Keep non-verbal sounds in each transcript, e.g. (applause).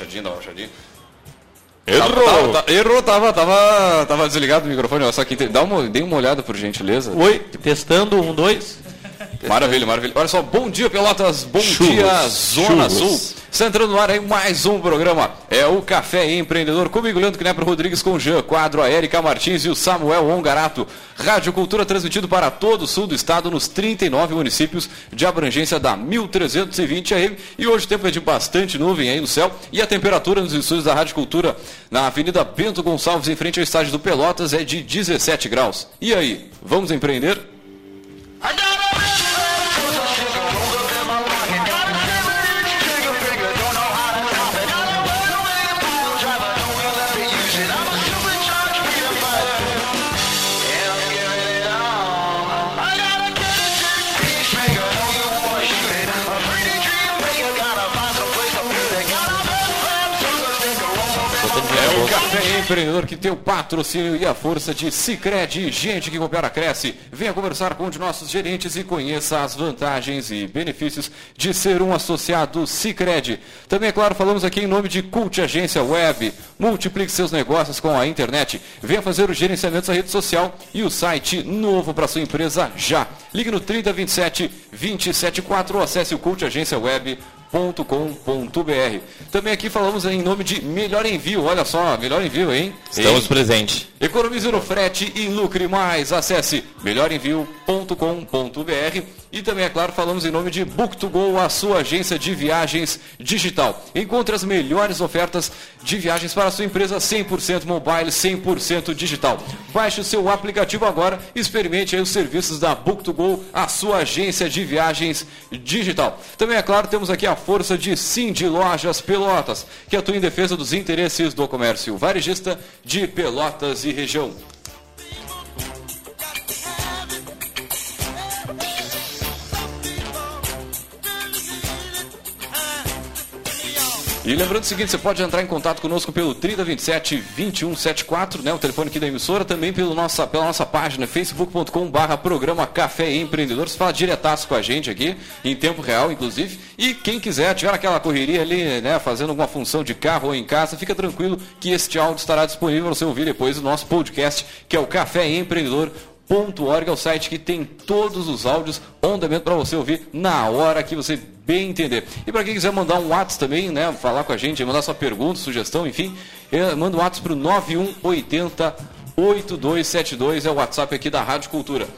baixadinha, dá uma baixadinha. Errou! Tava, tava, errou, tava, tava, tava desligado o microfone, ó, só que dá uma, dê uma olhada por gentileza. Oi, testando, um, dois. Maravilha, maravilha. Olha só, bom dia Pelotas, bom Churros, dia Zona Churros. Sul. Está entrando no ar aí mais um programa. É o Café Empreendedor. Comigo, Leandro Knepper Rodrigues com Jean Quadro, a Erika Martins e o Samuel Ongarato. Rádio Cultura transmitido para todo o sul do estado, nos 39 municípios de abrangência da 1320 AM. E hoje o tempo é de bastante nuvem aí no céu. E a temperatura nos estúdios da Rádio Cultura na Avenida Bento Gonçalves, em frente ao estádio do Pelotas, é de 17 graus. E aí, vamos empreender? Empreendedor que tem o patrocínio e a força de Cicred. Gente que coopera, cresce. Venha conversar com um de nossos gerentes e conheça as vantagens e benefícios de ser um associado Cicred. Também, é claro, falamos aqui em nome de Cult Agência Web. Multiplique seus negócios com a internet. Venha fazer o gerenciamento da rede social e o site novo para sua empresa já. Ligue no 3027 274 ou acesse o Cult Agência Web com.br. Também aqui falamos em nome de Melhor Envio. Olha só, Melhor Envio, hein? Estamos presentes. Economize no frete e lucre mais. Acesse melhorenvio.com.br e também, é claro, falamos em nome de Book2Go, a sua agência de viagens digital. Encontre as melhores ofertas de viagens para a sua empresa 100% mobile, 100% digital. Baixe o seu aplicativo agora e experimente os serviços da Book2Go, a sua agência de viagens digital. Também, é claro, temos aqui a força de Cindy Lojas Pelotas, que atua em defesa dos interesses do comércio varejista de Pelotas e região. E lembrando o seguinte, você pode entrar em contato conosco pelo 3027 2174, né, o telefone aqui da emissora, também pelo nossa, pela nossa página facebook.com barra programa Café Empreendedor. Você fala diretaço com a gente aqui, em tempo real, inclusive. E quem quiser, tiver aquela correria ali, né, fazendo alguma função de carro ou em casa, fica tranquilo que este áudio estará disponível para você ouvir depois do nosso podcast, que é o Café Empreendedor .org é o site que tem todos os áudios on demand para você ouvir na hora que você bem entender. E para quem quiser mandar um WhatsApp também, né, falar com a gente, mandar sua pergunta, sugestão, enfim, é, manda um WhatsApp para o 9180 8272, é o WhatsApp aqui da Rádio Cultura.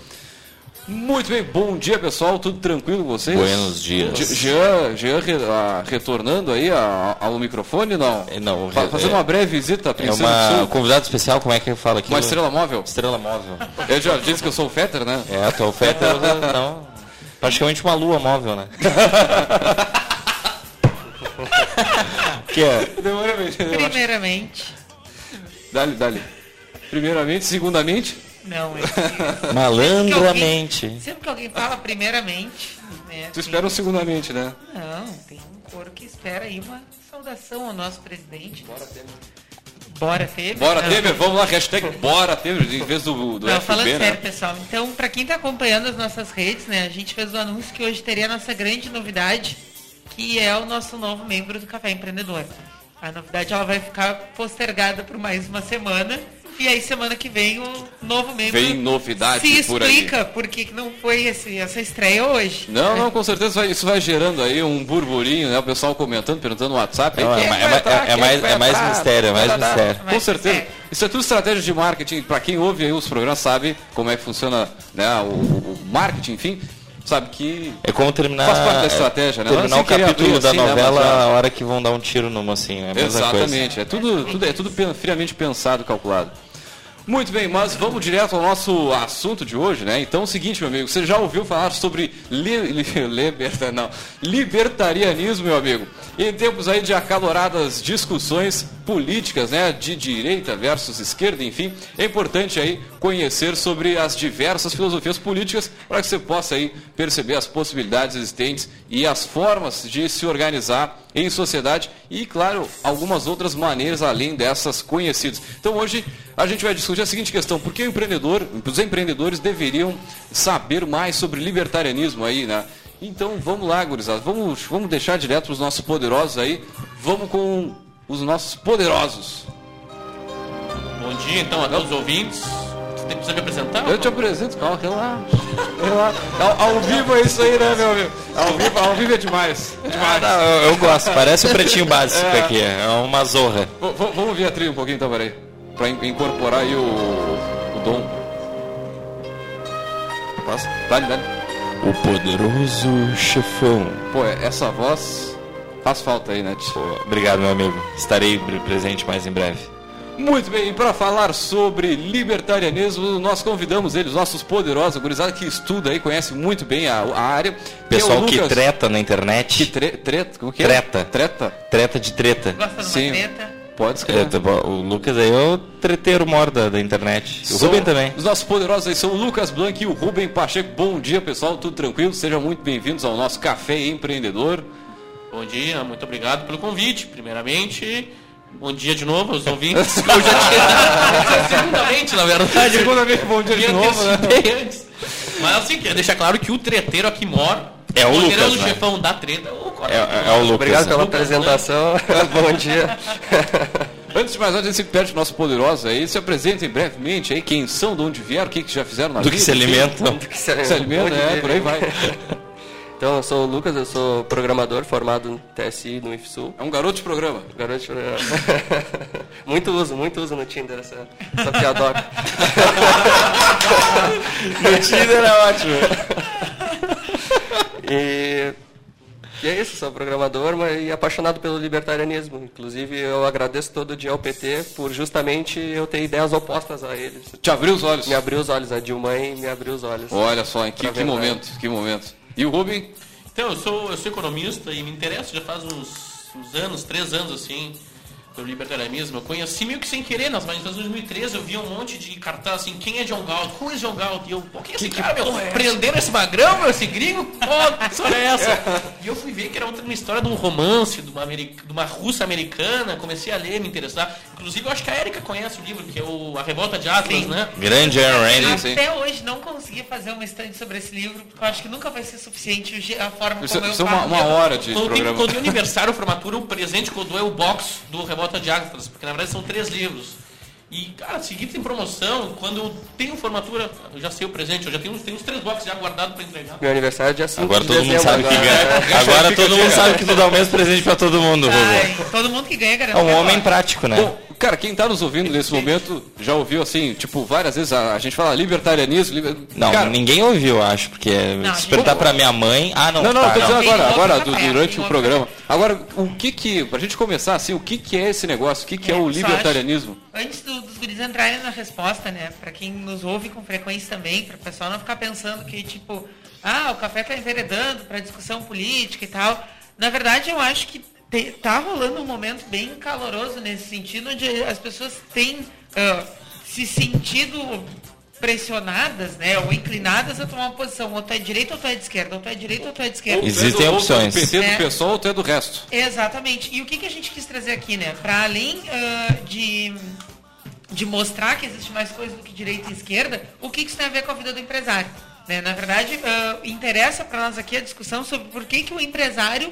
Muito bem, bom dia pessoal, tudo tranquilo com vocês? Buenos dias. Jean, Jean re, a, retornando aí a, ao microfone, não? É, não, Fazendo é, uma breve visita a É uma convidado especial, como é que fala aqui? Uma estrela móvel? Estrela móvel. Eu já disse que eu sou o Fetter, né? É, tu é o Fetter, (laughs) não. Praticamente uma lua móvel, né? (laughs) que é? Primeiramente. Dá-lhe, dá-lhe. Primeiramente, segundamente? Não, é Malandramente. (laughs) Sempre que, alguém, sempre que alguém fala primeiramente. Né, tu espera um segundamente, né? Não, tem um coro que espera aí uma saudação ao nosso presidente. Bora Temer. Bora Temer. Bora Temer, vamos lá, hashtag Bora Temer, em vez do, do Não, FB, falando né? sério, pessoal. Então, para quem está acompanhando as nossas redes, né, a gente fez o anúncio que hoje teria a nossa grande novidade, que é o nosso novo membro do Café Empreendedor. A novidade ela vai ficar postergada por mais uma semana e aí semana que vem o novo membro Vem novidade se por aí. explica por que não foi esse, essa estreia hoje. Não, não, com certeza vai, isso vai gerando aí um burburinho, né? O pessoal comentando, perguntando no WhatsApp. Não, aí, é, é, é, entrar, é mais, é mais mistério, é mais mistério. Com certeza. mistério. Isso é tudo estratégia de marketing. Para quem ouve aí os programas sabe como é que funciona né, o, o marketing, enfim. Sabe que É como terminar, Faz parte da estratégia, né? terminar é o capítulo da assim, né, novela mas, a hora que vão dar um tiro no mocinho. É a mesma coisa. Exatamente, é tudo, tudo, é tudo friamente pensado, calculado. Muito bem, mas vamos direto ao nosso assunto de hoje, né? Então é o seguinte, meu amigo, você já ouviu falar sobre li, li, (laughs) liberta, não, libertarianismo, meu amigo? Em tempos aí de acaloradas discussões políticas, né? De direita versus esquerda, enfim, é importante aí conhecer sobre as diversas filosofias políticas para que você possa aí perceber as possibilidades existentes e as formas de se organizar em sociedade e, claro, algumas outras maneiras além dessas conhecidas. Então hoje a gente vai discutir a seguinte questão, por que o empreendedor, os empreendedores deveriam saber mais sobre libertarianismo aí, né? Então vamos lá, gurizada, vamos, vamos deixar direto os nossos poderosos aí, vamos com os nossos poderosos. Bom dia então a todos os ouvintes. Você tem- precisa me apresentar? Eu te apresento, calma, relaxa. relaxa. Ao, ao vivo é isso aí, né, meu amigo? Ao vivo, ao vivo é demais. É demais. Não, eu, eu gosto, parece o pretinho básico aqui, é uma zorra. V- vamos ver a trilha um pouquinho então, peraí. Pra in- incorporar aí o, o dom. Passa. Dá-lhe, dá-lhe. O poderoso chefão. Pô, é- essa voz faz falta aí, né? tio? Pô, obrigado, meu amigo. Estarei presente mais em breve. Muito bem, e para falar sobre libertarianismo, nós convidamos eles, nossos poderosos, gurizada que estuda aí, conhece muito bem a, a área. Pessoal é o que Lucas- treta na Que internet. tre, treta? Como que é? Treta. Treta? Treta de treta. Gosta de uma Sim. treta? Pode escrever. Bom, O Lucas aí é o treteiro mor da, da internet. O São- Rubem também. Os nossos poderosos aí são o Lucas Blanc e o Rubem Pacheco. Bom dia, pessoal. Tudo tranquilo? Sejam muito bem-vindos ao nosso Café Empreendedor. Bom dia, muito obrigado pelo convite. Primeiramente, bom dia de novo aos ouvintes. Eu já tinha. Segundamente, na verdade. Segundamente, bom dia de novo, né? antes. Mas assim, queria deixar claro que o treteiro aqui mora. É o poderoso Lucas, né? chefão da treta. é o É, é- é o Lucas. Obrigado pela Lucas, né? apresentação. (laughs) Bom dia. (laughs) Antes de mais nada, a gente sempre pede nossos poderosos aí, se apresentem brevemente aí, quem são, de onde vieram, o que, que já fizeram na Do vida. que se alimentam. Que se Se alimenta, Bom é, dia. por aí vai. (laughs) Então, eu sou o Lucas, eu sou programador formado no TSI, no IFSUL. É um garoto de programa. Garoto de programa. (laughs) muito uso, muito uso no Tinder essa, essa piadoca. (laughs) No Tinder é ótimo. E, e é isso, sou programador mas, e apaixonado pelo libertarianismo. Inclusive, eu agradeço todo dia ao PT por justamente eu ter ideias opostas a eles. Te abriu os olhos. Me abriu os olhos, a Dilma me abriu os olhos. Olha só, em que, que momento, que momento. E o Rubem? Então, eu sou, eu sou economista e me interesso já faz uns, uns anos, três anos assim, pelo libertarianismo. Eu conheci meio que sem querer, nas manifestações de 2013 eu vi um monte de cartaz assim, quem é John Galt? Who is John Galt? E eu, pô, quem é esse cara, meu? Prenderam esse magrão, meu, esse gringo? (laughs) Pô, que história é essa? (laughs) E eu fui ver que era outra uma história de um romance, de uma, americ- de uma russa americana, comecei a ler, me interessar. Inclusive, eu acho que a Erika conhece o livro, que é o A Revolta de Atlas, Sim. né? Grande Aaron Randy. sim. Até hoje não consegui fazer uma estante sobre esse livro, porque eu acho que nunca vai ser suficiente a forma Isso, como eu isso é uma, falo. uma hora de Quando tem, programa. quando tem aniversário, formatura, o presente que eu dou é o box do Revolta de Atlas, porque na verdade são três livros. E, cara, seguir tem promoção, quando eu tenho formatura, eu já sei o presente, eu já tenho, tenho uns três boxes já guardados para entregar. Meu aniversário é dia 5 Agora de todo mundo sabe que agora. ganha. (laughs) Agora todo mundo sabe que tu dá o mesmo presente pra todo mundo. Ai, todo mundo que ganha garante. É um que homem prático, né? Bom, cara, quem tá nos ouvindo nesse momento já ouviu assim, tipo, várias vezes a, a gente fala libertarianismo. liber- Não, cara, ninguém ouviu, eu acho, porque Não, se a perguntar gente- pra minha mãe. Ah, não, Não, não, tá, tô dizendo agora, agora durante o programa. Agora, o que que, pra gente começar assim, o que que é esse negócio? O que que é, É, o libertarianismo? acho- Antes do- dos guris entrarem na resposta, né? Pra quem nos ouve com frequência também, para o pessoal não ficar pensando que, tipo, ah, o café tá enveredando pra discussão política e tal. Na verdade, eu acho que te- tá rolando um momento bem caloroso nesse sentido, onde as pessoas têm ah, se sentido pressionadas, né, ou inclinadas a tomar uma posição, ou tu é direita ou tu é de esquerda, ou tu é direita ou tu é de esquerda. Existem Ou tu é do opções. PT, do É. PSOL ou tu é do resto? Exatamente. E o que, que a gente quis trazer aqui, né? Para além ah, de, de mostrar que existe mais coisa do que direita e esquerda, o que, que isso tem a ver com a vida do empresário? Né? Na verdade, ah, interessa para nós aqui a discussão sobre por que, que o empresário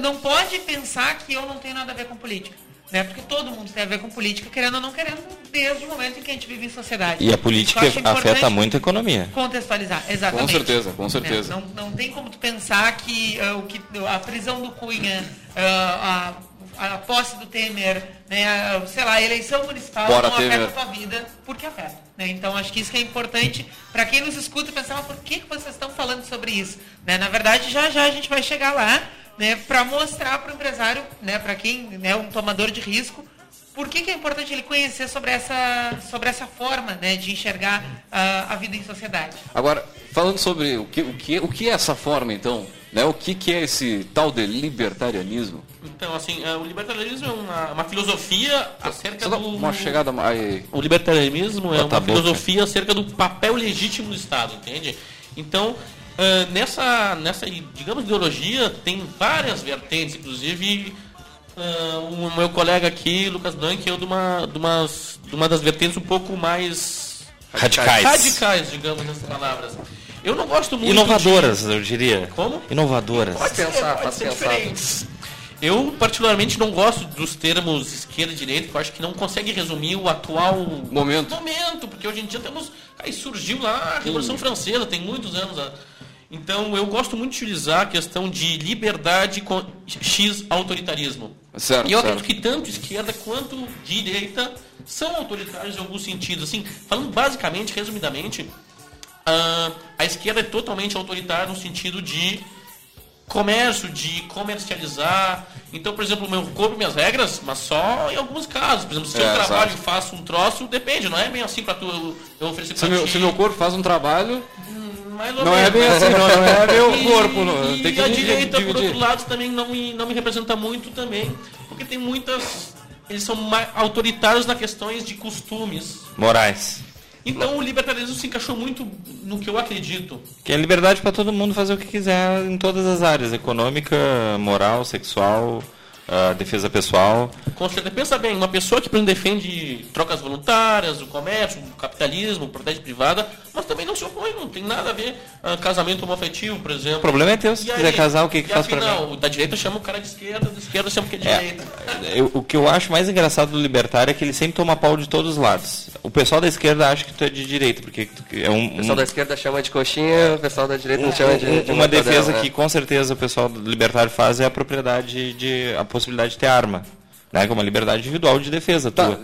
não pode pensar que eu não tenho nada a ver com política. Né? Porque todo mundo tem a ver com política, querendo ou não querendo, desde o momento em que a gente vive em sociedade. E a política afeta importante muito a economia. Contextualizar, exatamente. Com certeza, com certeza. Né? Não, não tem como tu pensar que, ah, o que a prisão do Cunha, ah, a, a posse do Temer, né, a- sei lá, a eleição municipal Bora, não Temer. afeta a tua vida, porque afeta. Né? Então acho que isso que é importante para quem nos escuta pensar, mas por que, que vocês estão falando sobre isso? Né? Na verdade, já já a gente vai chegar lá né, para mostrar para o empresário, né, para quem é né, um tomador de risco, por que, que é importante ele conhecer sobre essa, sobre essa forma né, de enxergar ah, a vida em sociedade? Agora, falando sobre o que, o que, o que é essa forma, então, né? O que que é esse tal de libertarianismo? Então, assim, eh, o libertarianismo é uma, uma filosofia acerca do... uma chegada mais... O libertarianismo é uma filosofia acerca do papel legítimo do Estado, entende? Então, ah, nessa, nessa, digamos, ideologia, tem várias vertentes, inclusive ah, o meu colega aqui, Lucas Blanc, é de uma, de, umas, de uma das vertentes um pouco mais Radicais. radicais, digamos, nessas palavras. Eu não gosto muito Inovadoras, eu diria. Como? Inovadoras. Pode pensar, pode pensar. diferentes. Eu, particularmente, não gosto dos termos esquerda e direita, porque eu acho que não consegue resumir o atual Momento. momento porque hoje em dia temos. Aí surgiu lá a Revolução Francesa, tem muitos anos. Então, eu gosto muito de utilizar a questão de liberdade com X autoritarismo. Certo, e eu acredito que tanto esquerda quanto direita são autoritários em alguns sentidos. Assim, falando basicamente, resumidamente, ah, a esquerda é totalmente autoritária no sentido de comércio, de comercializar. Então, por exemplo, meu corpo, minhas regras, mas só em alguns casos. Por exemplo, se É, eu trabalho exato. e faço um troço, depende, não é bem assim pra tu eu, eu oferecer Se pra meu, ti. se meu corpo faz um trabalho, Mais ou não é menos. bem assim, não, não é meu E- corpo. Não. E Tem que a dividir- direita, por dividir. outro lado, também não me, não me representa muito também, porque tem muitas... Eles são mais autoritários nas questões de costumes. Morais. Então o libertarismo se encaixou muito no que eu acredito. Que é liberdade para todo mundo fazer o que quiser em todas as áreas, econômica, moral, sexual, ah, defesa pessoal. Com certeza, pensa bem, uma pessoa que por exemplo, defende trocas voluntárias, o comércio, o capitalismo, propriedade privada, mas também não se opõe, não tem nada a ver ah, casamento homoafetivo, por exemplo. O problema é teu, se E quiser aí? casar, o que que faz pra afinal, mim? da direita chama o cara de esquerda, da esquerda chama o que é É, direita. eu- o que eu acho mais engraçado do libertário é que ele sempre toma pau de todos os lados. O pessoal da esquerda acha que tu é de direita, porque tu- é um, O pessoal um- da esquerda chama de coxinha, o pessoal da direita não chama de, de uma defesa né? que com certeza o pessoal do libertário faz é a propriedade de a possibilidade de ter arma, né, como a liberdade individual de defesa Tá, tua.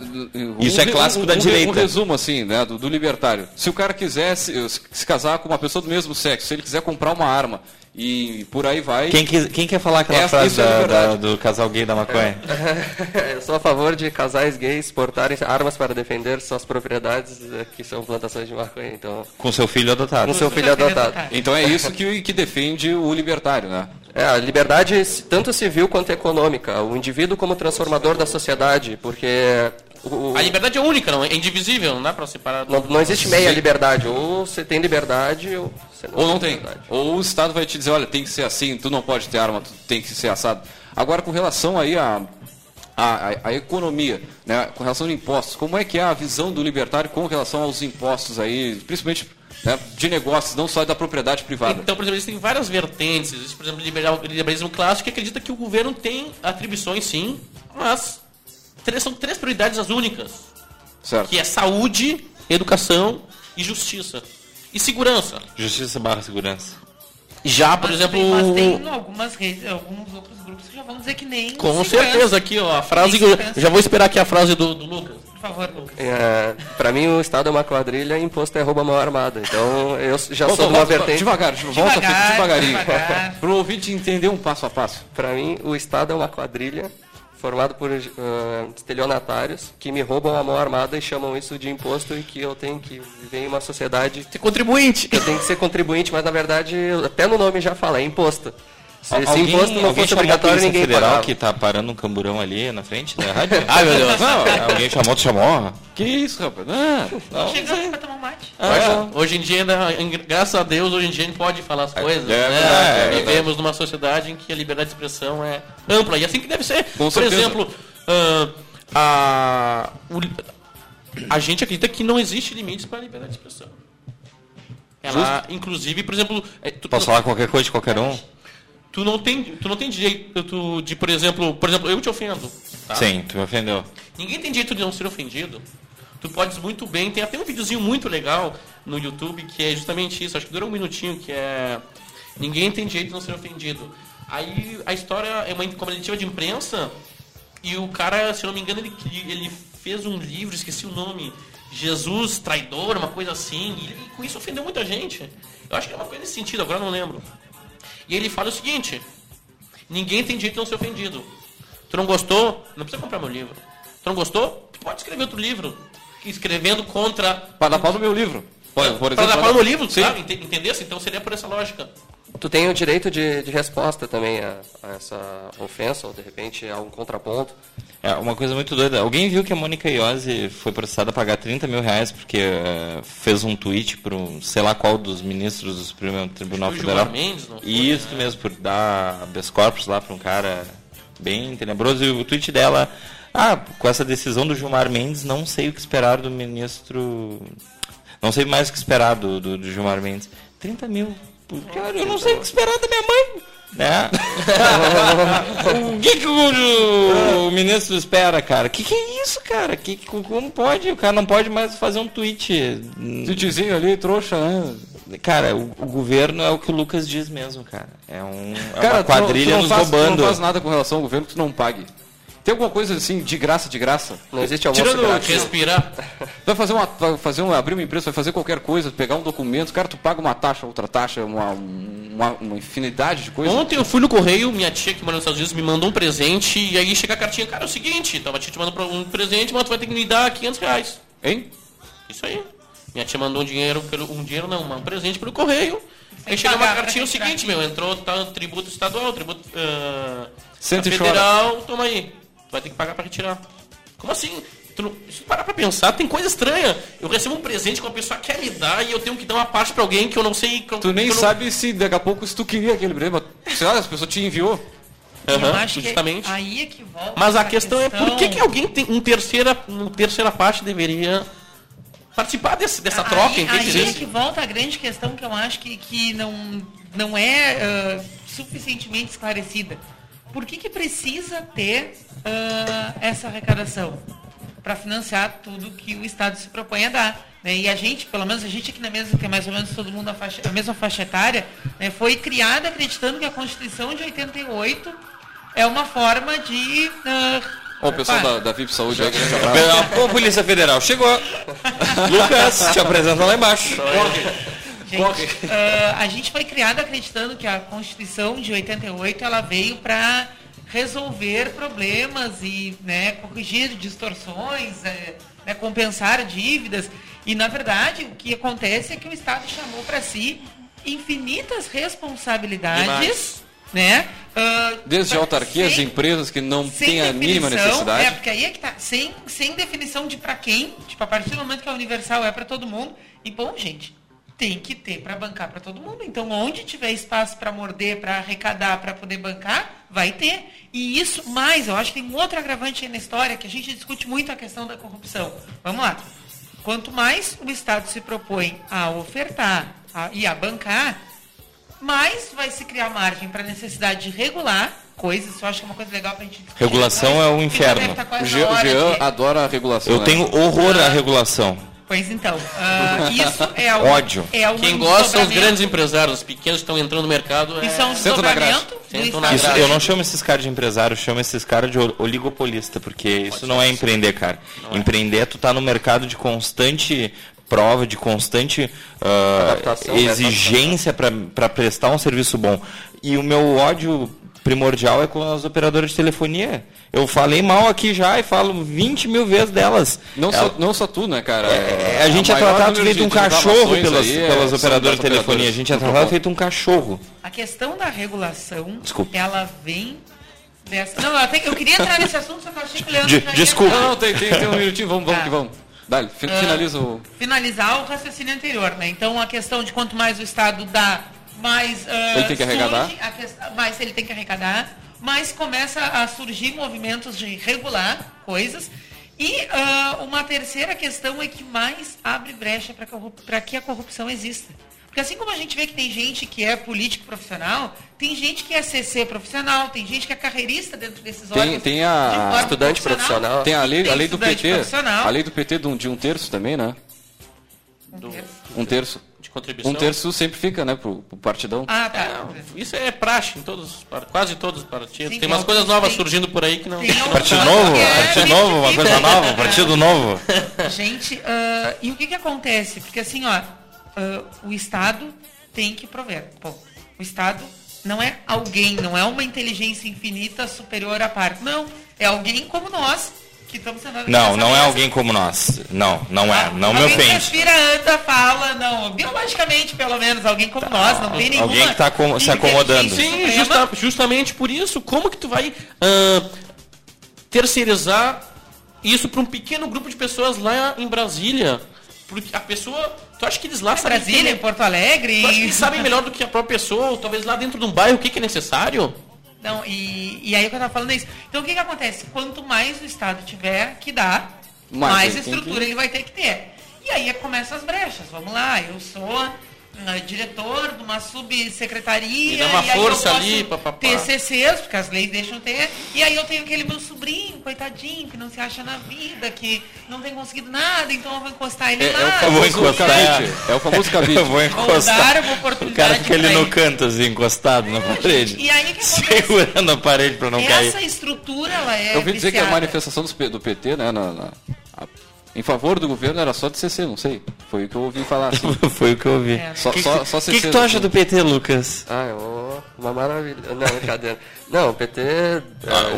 Isso um é clássico um- da um re- direita. Um resumo, assim, né, do, do libertário. Se o cara quiser se, se casar com uma pessoa do mesmo sexo, se ele quiser comprar uma arma e por aí vai. Quem, quis- quem quer falar aquela Essa- frase é da- do casal gay da maconha? (laughs) Eu sou a favor de casais gays portarem armas para defender suas propriedades, eh, que são plantações de maconha. Então, Com seu filho adotado. com seu filho adotado. Então é isso que, que defende o libertário, né? É, a liberdade tanto civil quanto econômica. O indivíduo como transformador da sociedade, porque o- o- A liberdade é única, não é indivisível, não dá pra separar. não, não existe meia liberdade. Ou você tem liberdade ou você não Ou não tem. liberdade. Ou o Estado vai te dizer, olha, tem que ser assim, tu não pode ter arma, tu tem que ser assado. Agora, com relação aí a, a, a- a economia, né, com relação a impostos, como é que é a visão do libertário com relação aos impostos aí, principalmente né, de negócios, não só da propriedade privada? Então, por exemplo, existem várias vertentes. Existe, por exemplo, o liberal- o liberalismo clássico que acredita que o governo tem atribuições, sim, mas três, são três prioridades as únicas, Certo. que é saúde, educação e justiça. E segurança. Justiça barra segurança. Já, por Mas exemplo... Mas tem algumas redes, alguns outros grupos que já vão dizer que nem. Com segurança. certeza aqui, ó, a frase eu já vou esperar aqui a frase do, do Lucas. Favor, Lucas. É, para mim, o Estado é uma quadrilha e imposto é rouba mão armada. Então, eu já Volta, sou de uma volta, vertente. Devagar, volta Devagar, devagarinho. devagar. Para o ouvinte entender um passo a passo. Para mim, o Estado é uma quadrilha formado por ah, estelionatários que me roubam a mão armada e chamam isso de imposto e que eu tenho que viver em uma sociedade Ser contribuinte. eu tenho que ser contribuinte, mas na verdade, até no nome já fala, é imposto. Se, se Alguém- imposto não fosse obrigatório, ninguém Federal pagava. que tá parando um camburão ali na frente da (laughs) rádio? Ai, meu Deus. Não, Alguém chamou, tu chamou? que isso, rapaz? Não. Não, Chegamos pra tomar um mate. Hoje, hoje em dia, graças a Deus, hoje em dia a gente pode falar as coisas. é né? verdade, é Vivemos numa sociedade em que a liberdade de expressão é ampla. E assim que deve ser. Com Por certeza. exemplo, ah, a, o- a gente acredita que não existe limites para a liberdade de expressão. Ela, inclusive, por exemplo, é, tu, Posso falar qualquer coisa de qualquer um? Tu não tem, tu não tem direito de, por exemplo, por exemplo, eu te ofendo. tá? Sim, tu me ofendeu. Ninguém tem direito de não ser ofendido. Tu podes muito bem, tem até um videozinho muito legal no YouTube que é justamente isso, acho que dura um minutinho, que é Ninguém tem direito de não ser ofendido. Aí a história é uma coletiva de imprensa e o cara, se eu não me engano, ele, ele fez um livro, esqueci o nome, Jesus traidor, uma coisa assim, e, ele- com isso ofendeu muita gente. Eu acho que é uma coisa nesse sentido, agora não lembro. E ele fala o seguinte: ninguém tem direito de não ser ofendido. Tu não gostou? Não precisa comprar meu livro. Tu não gostou? Tu pode escrever outro livro. Escrevendo contra. Para dar pau no meu livro. Por, por Para exemplo, dar pau no meu livro, Sim. sabe? Ente- Entendesse? Então seria por essa lógica. Tu tem o direito de, de resposta também a, a essa ofensa, ou de repente a um contraponto. É uma coisa muito doida. Alguém viu que a Mônica Iose foi processada a pagar 30 mil reais porque eh, fez um tweet para um, sei lá qual dos ministros do Supremo Tribunal Foi o Federal. Gilmar Mendes, não foi, Isso mesmo, por dar habeas corpus lá para um cara bem tenebroso. E o tweet dela, ah, com essa decisão do Gilmar Mendes, não sei o que esperar do ministro. Não sei mais o que esperar do, do, do Gilmar Mendes. 30 mil. Cara, eu não sei o que esperar da minha mãe. Né? (laughs) o que, que o, o, ministro espera, cara? Que que é isso, cara? Que, como pode? O cara não pode mais fazer um tweet. Tweetzinho ali, trouxa, né? Cara, o, o, governo é o que o Lucas diz mesmo, cara. É, um, é cara, uma quadrilha tu não, tu não nos faz, roubando. Tu não faz nada com relação ao governo que tu não pague. Tem alguma coisa assim de graça, de graça? Não existe almoço Tirando grátis. respirar. Vai fazer uma, vai fazer uma, abrir uma empresa, vai fazer qualquer coisa, pegar um documento, cara, tu paga uma taxa, outra taxa, uma, uma, uma infinidade de coisas. Ontem eu fui no correio, minha tia que mora nos Estados Unidos me mandou um presente e aí chega a cartinha, cara, é o seguinte, então a tia te manda um presente, mas tu vai ter que me dar 500 reais. Hein? Isso aí. Minha tia mandou um dinheiro, pelo, um dinheiro não, um presente pelo correio. Aí chega uma cartinha o seguinte, meu, entrou tá, tributo estadual, tributo uh, federal, toma aí vai ter que pagar para retirar. Como assim? Tu, se tu parar pra pensar, tem coisa estranha. Eu recebo um presente que uma pessoa quer me dar e eu tenho que dar uma parte pra alguém que eu não sei. Que tu nem não... sabe se daqui a pouco se tu queria aquele presente. Sei lá, as pessoas te enviou. Uhum, justamente. aí é que volta Mas a questão, questão, é por que, que alguém tem um terceira, um terceira parte deveria participar desse, dessa aí, troca? Aí é que volta a grande questão que eu acho que, que não, não é uh, suficientemente esclarecida. Por que, que precisa ter uh, essa arrecadação? Para financiar tudo que o Estado se propõe a dar. Né? E a gente, pelo menos a gente aqui na mesa, que é mais ou menos todo mundo a, faixa, a mesma faixa etária, né, foi criada acreditando que a Constituição de 88 é uma forma de. Uh, o pessoal da, da VIP Saúde aí. Ô, Polícia Federal, chegou. (laughs) Lucas, te apresenta lá embaixo. Gente, uh, (laughs) a gente foi criado acreditando que a Constituição de 88 ela veio para resolver problemas e né, corrigir distorções, é, né, compensar dívidas. E, na verdade, o que acontece é que o Estado chamou para si infinitas responsabilidades. Né? Uh, Desde autarquias sem, empresas que não têm a mínima necessidade. É, porque aí é que tá, sem, sem definição de para quem, tipo, a partir do momento que a universal é para todo mundo. E, bom, gente, tem que ter para bancar para todo mundo. Então, onde tiver espaço para morder, para arrecadar, para poder bancar, vai ter. E isso mais, eu acho que tem um outro agravante aí na história, que a gente discute muito a questão da corrupção. Vamos lá. Quanto mais o Estado se propõe a ofertar a, e a bancar, mais vai se criar margem para a necessidade de regular coisas. Isso eu acho que é uma coisa legal para a gente discutir. Regulação é o inferno. O Jean, de... adora a regulação. Eu né? tenho horror à regulação. Pois então, uh, isso é o (laughs) Ódio. É o Quem gosta são os grandes empresários, os pequenos que estão entrando no mercado. É... Isso é um desdobramento isso, Eu não chamo esses caras de empresário, eu chamo esses caras de oligopolista, porque isso não é empreender, cara. Não é. empreender é tu tá no mercado de constante prova, de constante uh, exigência para prestar um serviço bom. E o meu ódio primordial é com as operadoras de telefonia. Eu falei mal aqui já e falo 20 mil vezes delas. Não, Ela, só, não só tu, né, cara? É, a gente é tratado feito um cachorro pelas, é, pelas operadoras de telefonia. A gente é tratado feito um cachorro. A questão da regulação, Desculpa. ela vem dessa... Não, eu, eu queria entrar nesse assunto, só que eu achei que o Leandro de, Desculpa. Não, não, tem, tem, tem, um (laughs) minutinho, vamos, vamos ah. que vamos. Dale, finaliza o... Finalizar o raciocínio anterior, né? Então, a questão de quanto mais o Estado dá mais uh, ele tem que arrecadar. Questão, mais ele tem que arrecadar, mas começa a surgir movimentos de regular coisas. E uh, uma terceira questão é que mais abre brecha para que a corrupção exista. Porque assim como a gente vê que tem gente que é político profissional, tem gente que é CC profissional, tem gente que é carreirista dentro desses tem, órgãos. Tem a de estudante profissional. profissional. Tem a lei, tem a lei do PT. A lei do PT de um, de um terço também, né? Um terço. Um terço contribuição. Um terço sempre fica, né, pro, pro partidão. Ah, tá. É, isso é praxe em todos, quase todos os partidos. Sim, tem umas coisas novas tem, surgindo por aí que não. não partido novo? É, partido novo, uma coisa nova, partido novo. Gente, uh, e o que que acontece? Porque assim, ó, uh, o Estado tem que prover. Pô, o Estado não é alguém, não é uma inteligência infinita superior à parte. Não, é alguém como nós que estamos sendo Não, não é alguém como nós. Não, não é. Não me ofende. respira, anda, fala, não. Biologicamente, pelo menos, alguém como tá. nós. Não tem nenhuma... Alguém que está se acomodando. Sim, justa, justamente por isso. Como que tu vai uh, terceirizar isso para um pequeno grupo de pessoas lá em Brasília? Porque a pessoa... Tu acha que eles lá em sabem... Brasília, em Porto Alegre... Tu acha que eles sabem melhor do que a própria pessoa? Ou talvez lá dentro de um bairro, o que, que é necessário? Então, e, e aí que eu estava falando é isso. Então o que, que acontece? Quanto mais o Estado tiver que dar, mais, mais estrutura que... ele vai ter que ter. E aí começam as brechas. Vamos lá, eu sou uh, diretor de uma subsecretaria. E dá uma e aí força eu posso ali, papapá. ter CCs, porque as leis deixam ter. E aí eu tenho aquele meu sobrinho, coitadinho, que não se acha na vida, que não tem conseguido nada, então eu vou encostar ele É, lá. é o Eu vou famoso encostar. cabide. É o famoso cabide. (laughs) Eu vou Ou encostar. dar uma O cara fica ali pra no ele. canto, assim, encostado na parede. E aí que acontece? Segurando a parede pra não cair. Essa estrutura, ela é Eu ouvi dizer que a viciada. manifestação do PT, né, na- na- a- em favor do governo era só de CC, não sei. Foi o que eu ouvi falar. Assim. (laughs) Foi o que eu ouvi. É. Só, que, só, só que, CC. que tu acha do PT, Lucas? Ah, eu- uma maravilha. Não, brincadeira. Não, o PT. é,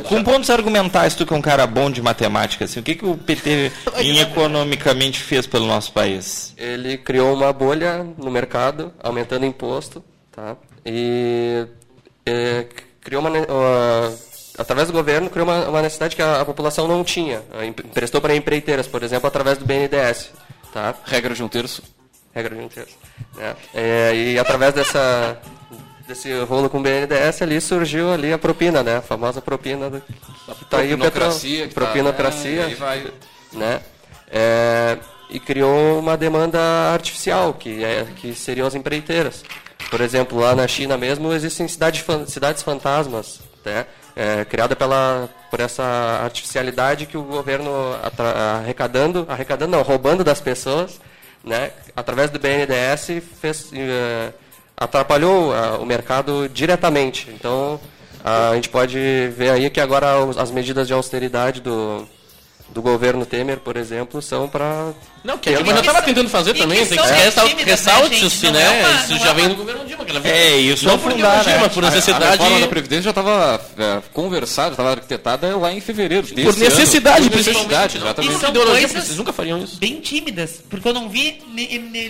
Com pontos argumentais, tu que é um cara bom de matemática, assim, o que, que o PT (laughs) em economicamente fez pelo nosso país? ele criou uma bolha no mercado, aumentando imposto, tá? E é, criou uma, uma- através do governo criou uma, uma necessidade que a, a população não tinha. Em- Emprestou para empreiteiras, por exemplo, através do BNDES, tá? Regra de um terço. Regra de um terço. né? É, e através dessa desse rolo com o BNDES ali surgiu ali a propina, né? A famosa propina do, que tá aí o petróleo. Tá- Propinocracia é, e aí vai. né? É, e criou uma demanda artificial, que, é, que seriam as empreiteiras. Por exemplo, lá na China mesmo existem cidades, cidades fantasmas, né? É, criada pela, por essa artificialidade que o governo arrecadando, arrecadando não, roubando das pessoas, né? através do BNDES fez, eh, atrapalhou ah, o mercado diretamente. Então a gente pode ver aí que agora as medidas de austeridade do, do governo Temer, por exemplo, são para. Não, que a Dilma já estava tentando fazer E também, tem que né, ressalte-se, né? é uma- Isso não já é vem uma- do governo Dilma. Que ela É, isso não é ela Dilma, né? por A- A necessidade. reforma da Previdência já estava é, conversada, estava arquitetada lá em fevereiro. Por necessidade, ano. Por necessidade, não. exatamente. Isso São ideologia, coisas- vocês nunca fariam isso. bem tímidas, porque eu não vi,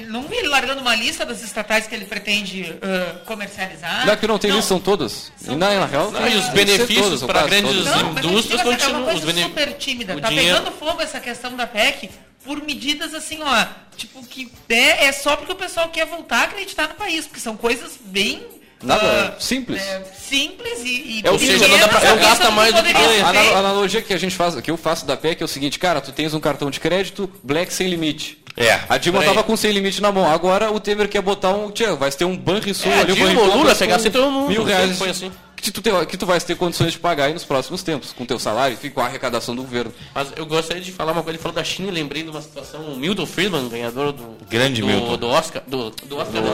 não vi ele largando uma lista das estatais que ele pretende ah, comercializar. Não, é que não tem lista, são todas. E na, na real, Não, e os ser benefícios para grandes indústrias é continuam. uma Os coisa bene... super tímida. Tá pegando fogo essa questão da PEC por medidas assim, ó, tipo, que é, é só porque o pessoal quer voltar a acreditar no país, porque são coisas bem... Nada, ah, simples. é, simples e, e É o Ou seja, não dá pra- gasta todo mais do que ganha. A, a analogia que a gente faz, que eu faço da PEC é o seguinte, cara, tu tens um cartão de crédito black sem limite. É. A Dilma tava com sem limite na mão. Agora o Temer quer botar um. Tia, vai ter um Banrisul É, ali, Dilma, Banrisul Lula, pegasse com todo mundo, mil reais. foi assim. Que tu, te- que tu vais ter condições de pagar aí nos próximos tempos, com teu salário, enfim, com a arrecadação do governo. Mas eu gostaria de falar uma coisa, ele falou da China e lembrei de uma situação, o Milton Friedman, ganhador do... Grande do, Milton. Do Oscar, do, do Oscar, do,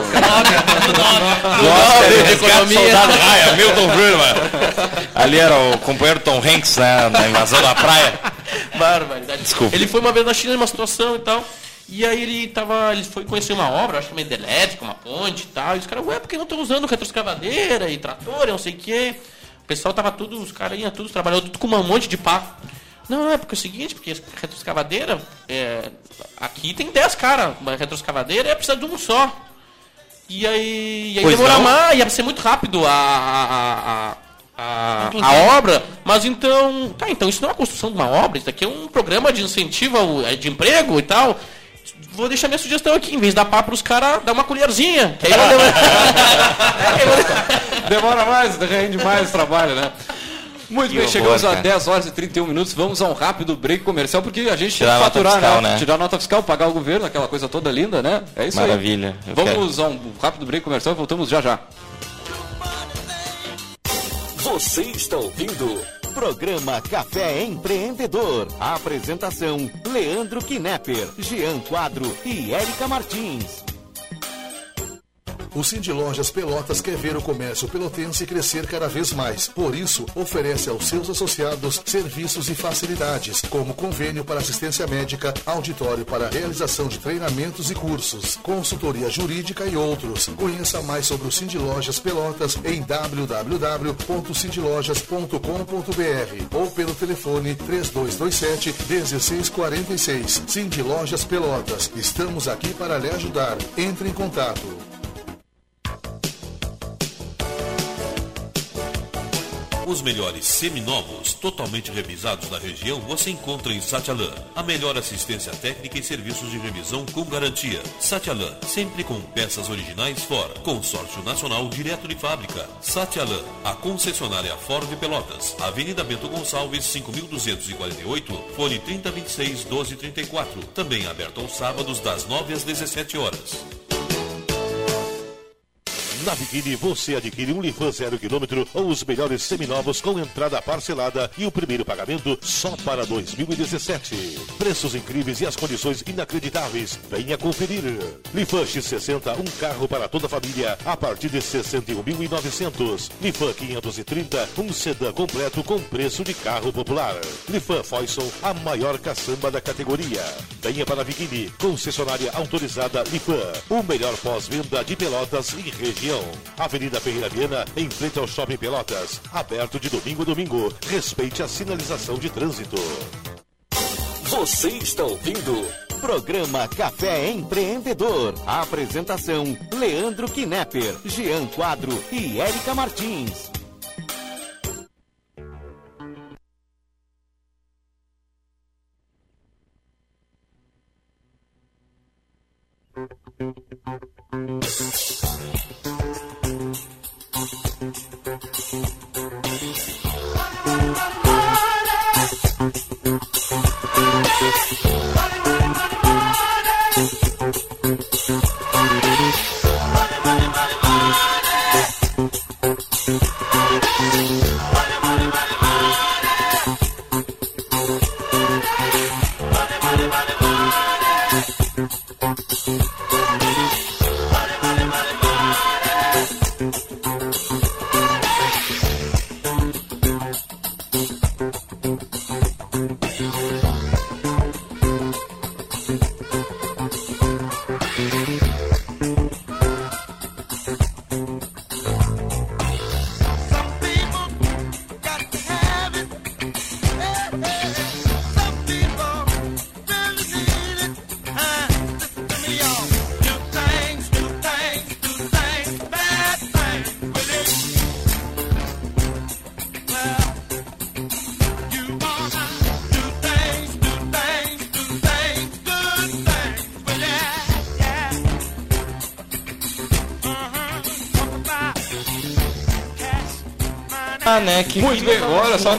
Nossa, (laughs) de economia. soldado Ryan, Milton Friedman. Ali era o companheiro Tom Hanks, né, na invasão da praia. (laughs) Barbaridade. Desculpa. Ele foi uma vez na China numa situação e tal. E aí ele tava. Ele foi conhecer uma obra, acho que uma hidrelétrica, uma ponte e tal. E os caras, ué, por que não estão usando retroescavadeira e trator, e não sei o quê? O pessoal tava tudo, os caras iam tudo, trabalhando tudo com um monte de pá. Não, é porque é o seguinte, porque retroescavadeira, é, aqui tem 10 caras, uma retroescavadeira é precisa de um só. E aí, e aí Pois demora mais, ia ser muito rápido a, a, a, a, a obra, mas então. Tá, então isso não é uma construção de uma obra, isso daqui é um programa de incentivo ao- é de emprego e tal. Vou deixar minha sugestão aqui, em vez de dar pá pros caras, dá uma colherzinha. Que aí vai demorar. Demora mais, rende mais o trabalho, né? Muito Que bem, horror, chegamos a cara. 10 horas e 31 minutos. Vamos a um rápido break comercial, porque a gente Tirar a tem que nota faturar, fiscal, né? né? Tirar a nota fiscal, pagar o governo, aquela coisa toda linda, né? É isso Maravilha, aí. eu Vamos a um rápido break comercial e voltamos já já. Você está ouvindo Programa Café Empreendedor. Apresentação: Leandro Knepper, Jean Quadro e Érica Martins. O Cindy Lojas Pelotas quer ver o comércio pelotense crescer cada vez mais. Por isso, oferece aos seus associados serviços e facilidades, como convênio para assistência médica, auditório para realização de treinamentos e cursos, consultoria jurídica e outros. Conheça mais sobre o Cindy Lojas Pelotas em www.cindylojas.com.br ou pelo telefone 3227 1646. Cindy Lojas Pelotas. Estamos aqui para lhe ajudar. Entre em contato. Os melhores seminovos, totalmente revisados da região, você encontra em Satialan. A melhor assistência técnica e serviços de revisão com garantia. Satialan, sempre com peças originais Ford. Consórcio Nacional direto de fábrica. Satialan, a concessionária Ford Pelotas. Avenida Bento Gonçalves, 5248, fone 3026 1234. Também aberto aos sábados das 9 às 17 horas. Na Biquíni você adquire um Lifan zero quilômetro ou os melhores seminovos com entrada parcelada e o primeiro pagamento só para 2017. Preços incríveis e as condições inacreditáveis. Venha conferir. Lifan X60, um carro para toda a família a partir de 61.900. Lifan 530, um sedã completo com preço de carro popular. Lifan Foyson, a maior caçamba da categoria. Venha para a Biquíni, concessionária autorizada Lifan, o melhor pós-venda de Pelotas e região. Avenida Ferreira Viana, em frente ao Shopping Pelotas. Aberto de domingo a domingo. Respeite a sinalização de trânsito. Você está ouvindo Programa Café Empreendedor. A apresentação: Leandro Knepper, Jean Quadro e Érica Martins. Que Muito bem, olha só.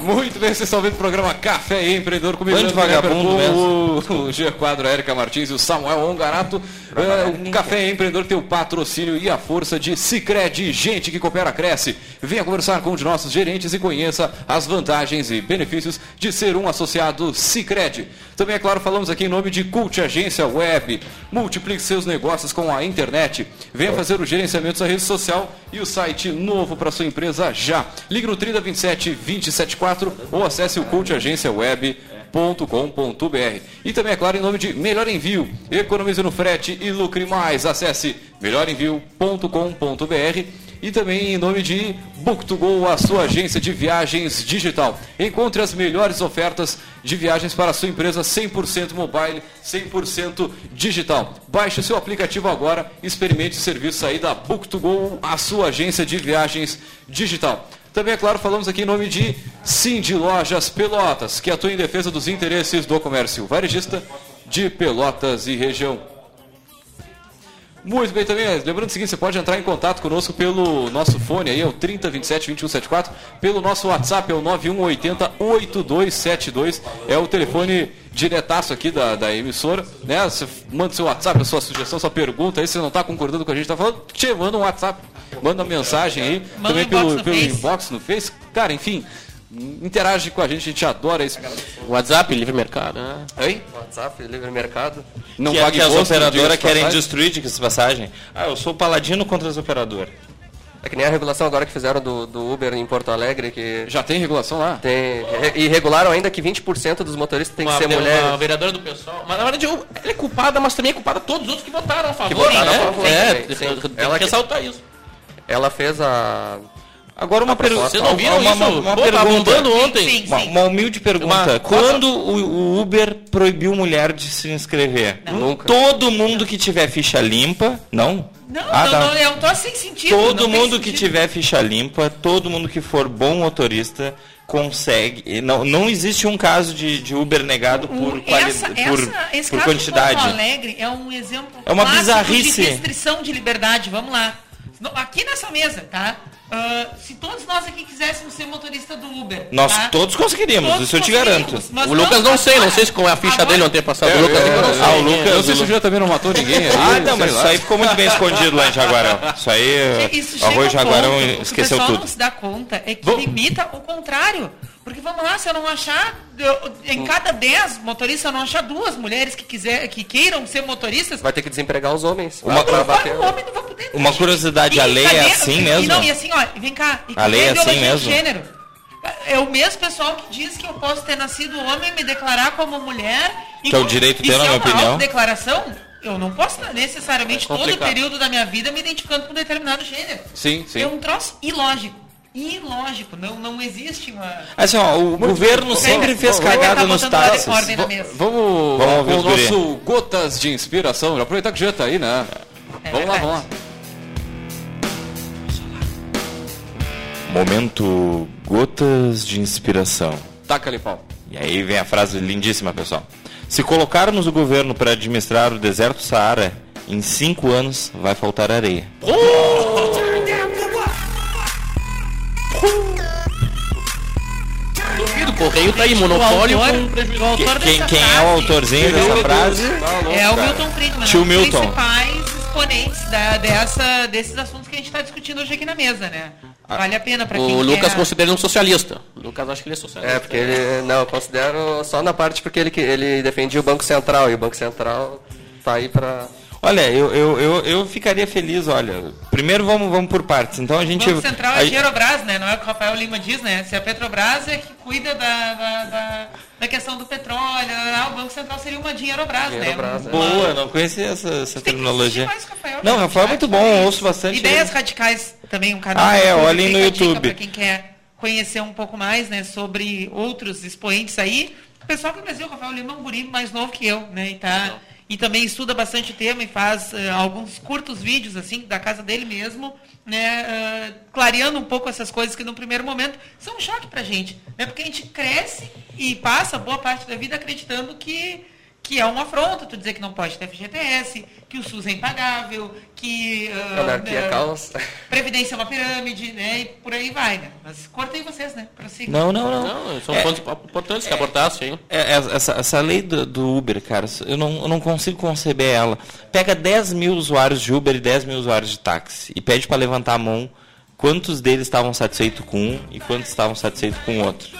Muito bem, vocês estão vendo o programa Café e Empreendedor comigo. Bando de Leandro vagabundo com o, (laughs) o G Quadro, a Érica Martins e o Samuel Ongarato. É, o Café e Empreendedor tem o patrocínio e a força de Cicred, gente que coopera, cresce. Venha conversar com um de nossos gerentes e conheça as vantagens e benefícios de ser um associado Cicred. Também, é claro, falamos aqui em nome de Cult Agência Web. Multiplique seus negócios com a internet. Venha fazer o gerenciamento da rede social e o site novo para sua empresa já. Ligue no 3027 274 ou acesse o cultagenciaweb.com.br. E também, é claro, em nome de Melhor Envio. Economize no frete e lucre mais. Acesse melhorenvio.com.br e também em nome de Book2Go, a sua agência de viagens digital. Encontre as melhores ofertas de viagens para a sua empresa 100% mobile, 100% digital. Baixe o seu aplicativo agora, experimente o serviço aí da Book2Go, a sua agência de viagens digital. Também, é claro, falamos aqui em nome de Cindy Lojas Pelotas, que atua em defesa dos interesses do comércio varejista de Pelotas e região. Muito bem também, lembrando o seguinte, você pode entrar em contato conosco pelo nosso fone aí, é o 3027 2174, pelo nosso WhatsApp é o 9180 8272, é o telefone diretaço aqui da, da emissora, né? Você manda seu WhatsApp, a sua sugestão, sua pergunta, aí se você não está concordando com a gente está falando, te manda um WhatsApp, manda uma mensagem aí, Manda também um pelo, pelo Face. inbox no Face, cara, enfim, interage com a gente, a gente adora isso. WhatsApp, livre mercado. né? Hein? WhatsApp, livre mercado. Não que, é pague que as operadoras querem passagem. destruir, de que passagem. Ah, eu sou paladino contra as operadoras. É que nem a regulação agora que fizeram do, do Uber em Porto Alegre, que Já tem regulação lá? tem. E regularam ainda que 20% dos motoristas tem que Uma, ser uma mulheres. vereadora do pessoal. Mas na verdade ela é culpada, mas também é culpada todos os outros que votaram a favor. votaram né? a favor, É, sim, tem, sim. tem Ela que que- ressaltar isso. Ela fez a. Agora uma pergunta. Vocês não viram uma, isso? uma, uma Pô, tá pergunta. bombando ontem. Sim, Uma, sim. uma humilde pergunta. Uma- Quando o, o Uber proibiu mulher de se inscrever? Nunca. Todo mundo que tiver ficha limpa. Não? Não, Ah, não, tá. não, é um troço sem sentido. Todo não mundo que sentido. tiver ficha limpa, todo mundo que for bom motorista, consegue. e Não, não existe um caso de, de Uber negado por, O- quali- essa, por, essa, esse por caso de quantidade. Porto Alegre é um exemplo É uma bizarrice. de restrição de liberdade. Vamos lá. Aqui nessa mesa, tá? ah, se todos nós aqui quiséssemos ser motorista do Uber. Nós tá? todos conseguiríamos, Todos isso eu te garanto. O Lucas não sei, não sei se com a ficha agora- dele ontem passado. É, o Lucas é, eu não sei. ah, o Eu Lucas- não sei se o Jean também não matou ninguém. aí, (laughs) Ah, não, sei mas lá. isso aí ficou muito bem escondido lá em Jaguarão. Isso aí, Isso o arroz Jaguarão ponto, o esqueceu que o pessoal tudo. não se dá conta é que Vamos- limita o contrário. Porque vamos lá, se eu não achar, eu- em cada 10 motoristas, eu não achar duas mulheres que, quiser, que queiram ser motoristas, Vai ter que desempregar os homens. Uma- pra bater. o homem não vai poder. Uma curiosidade, E a lei é cadê- assim e mesmo? Não, e assim, ó, vem cá. E A lei é cadê assim mesmo? de gênero? É o mesmo pessoal que diz que eu posso ter nascido homem, me declarar como mulher. e Que é o direito e se na é minha uma opinião. declaração, eu não posso necessariamente É todo o período da minha vida me identificando com um determinado gênero. Sim, sim. É um troço ilógico. Ilógico. Não, não existe uma. Assim, ó, o governo sempre fez Vamos- cagada nos táxis. Vamos, Vamos com o nosso Gotas de Inspiração. Já aproveitar que o Jean tá aí, né? É vamos lá, verdade. vamos lá. Momento Gotas de Inspiração. Taca ali, pau. E aí vem a frase lindíssima, pessoal. Se colocarmos o governo para administrar o deserto Saara, em cinco anos vai faltar areia. Duvido, Correio tá aí, monopólio O autor- com prejuízo. o autor Quem, dessa quem é o autorzinho dessa frase? É o Milton Friedman, Tio um dos Milton. principais exponentes da- dessa, desses assuntos que a gente está discutindo hoje aqui na mesa, né? Vale a pena para quem O Lucas quer... considera ele um socialista. O Lucas acha que ele é socialista. É, porque ele. Não, eu considero só na parte porque ele, ele defendia o Banco Central. E o Banco Central tá aí pra. Olha, eu, eu, eu, eu ficaria feliz, olha. Primeiro vamos, vamos por partes. Então a O gente. Banco Central é a- Gerobras, né? Não é o que o Rafael Lima diz, né? Se a Petrobras é que cuida da, da, da, da questão do petróleo, ah, o Banco Central seria uma Dinheirobras, né? Dinheirobras, é. Uma- Boa, não conhecia essa, essa terminologia. mais Rafael, Não, né? Rafael é muito bom, ouço bastante. Ideias ele. Radicais também, um canal. Ah, é, olhem no YouTube. Pra quem quer conhecer um pouco mais, né, sobre outros expoentes aí. O pessoal que no Brasil, o Rafael Lima é um guri mais novo que eu, né, e tá... E também estuda bastante tema e faz eh, alguns curtos vídeos, assim, da casa dele mesmo, né, eh, clareando um pouco essas coisas que no primeiro momento são um choque pra gente, né, porque a gente cresce e passa boa parte da vida acreditando que que é uma afronta tu dizer que não pode ter FGTS, que o SUS é impagável, que ah, Anarquia né, caos. Previdência é uma pirâmide, né? E por aí vai, né? Mas cortei vocês, né? Prossigam. Não, não, não. Não, são pontos importantes que abordasse aí. É, é, essa, essa lei do, do Uber, cara, eu não, eu não consigo conceber ela. Pega 10 mil usuários de Uber e 10 mil usuários de táxi e pede para levantar a mão quantos deles estavam satisfeitos com um e quantos estavam satisfeitos com o outro.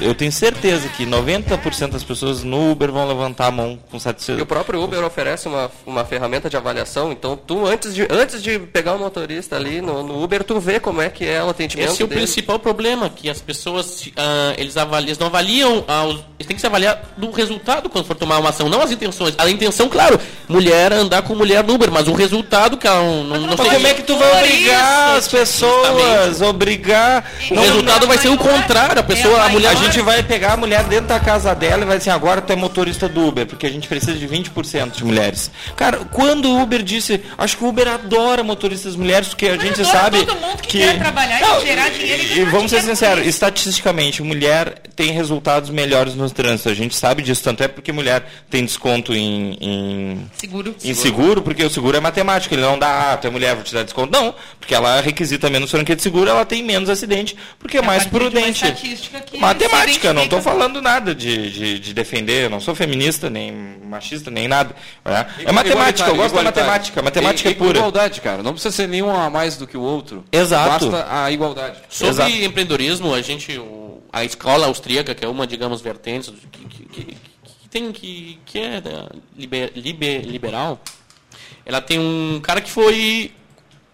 Eu tenho certeza que 90% das pessoas no Uber vão levantar a mão com E o satisfação. próprio Uber oferece uma, uma ferramenta de avaliação, então tu, antes de, antes de pegar o motorista ali no, no Uber, tu vê como é que é o atendimento Esse é o dele. principal problema, que as pessoas, ah, eles, avaliam, eles não avaliam, ah, os- eles têm que se avaliar do resultado quando for tomar uma ação, não as intenções. A intenção, claro, mulher andar com mulher no Uber, mas o resultado que ela não, não, não Mas como é que tu vai obrigar isso, as pessoas? Obrigar. O resultado vai ser o contrário, a pessoa, a mulher... A gente vai pegar a mulher dentro da casa dela e vai dizer, agora tu é motorista do Uber, porque a gente precisa de 20% de mulheres. Cara, quando o Uber disse, acho que o Uber adora motoristas mulheres, porque a gente sabe todo mundo que quer trabalhar e gerar dinheiro e E, vamos ser sinceros, estatisticamente, mulher tem resultados melhores no trânsito. A gente sabe disso, tanto é porque mulher tem desconto em- em Seguro. em seguro, porque o seguro é matemático, ele não dá, ah, tu é mulher, vou te dar desconto. Não, porque ela requisita menos franquia de seguro, ela tem menos acidente, porque é, mais de uma prudente. estatística que Matemática, se não estou falando nada de, de, de defender, eu não sou feminista, nem machista, nem nada. É, é Igual- matemática, eu gosto da matemática, matemática E- é pura. Igualdade, cara. Não precisa ser nenhum a mais do que o outro. Exato. Basta a igualdade. Sobre Exato. empreendedorismo, a gente, a escola austríaca, que é uma, digamos, vertentes que, que- que- que tem que, que é né, liber- liber- liberal, ela tem um cara que foi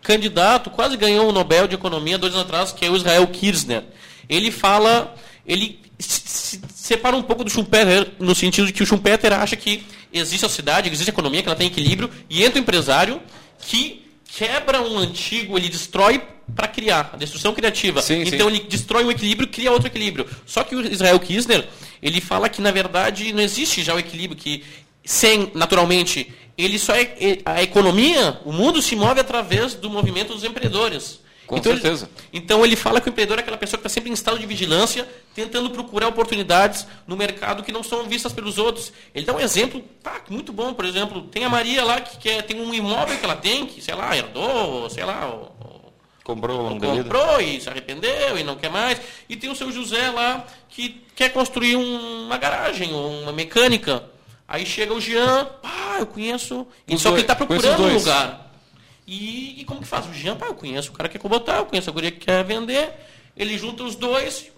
candidato, quase ganhou o Nobel de Economia dois anos atrás, que é o Israel Kirzner. Ele fala, ele se, se separa um pouco do Schumpeter, no sentido de que o Schumpeter acha que existe a cidade, existe a economia, que ela tem equilíbrio, e entra o empresário que quebra um antigo, ele destrói para criar, a destruição criativa. Sim, sim. então ele destrói um equilíbrio, cria outro equilíbrio. Só que o Israel Kisner, ele fala que na verdade não existe já o equilíbrio que sem naturalmente ele só é é- a economia, o mundo se move através do movimento dos empreendedores. Com então, ele- certeza. então ele fala que o empreendedor é aquela pessoa que está sempre em estado de vigilância, tentando procurar oportunidades no mercado que não são vistas pelos outros. Ele dá um exemplo pá, muito bom, por exemplo, tem a Maria lá que quer, tem um imóvel que ela tem, que sei lá, herdou, sei lá, Comprou ao longo comprou e se arrependeu e não quer mais. E tem o seu José lá que quer construir um- uma garagem ou uma mecânica. Aí chega o Jean, pá, eu conheço. E Os só que dois- ele tá conheço procurando um lugar. E, e como que faz? O Jean, pá, eu conheço o cara que quer botar, eu conheço a guria que quer vender. Ele junta os dois.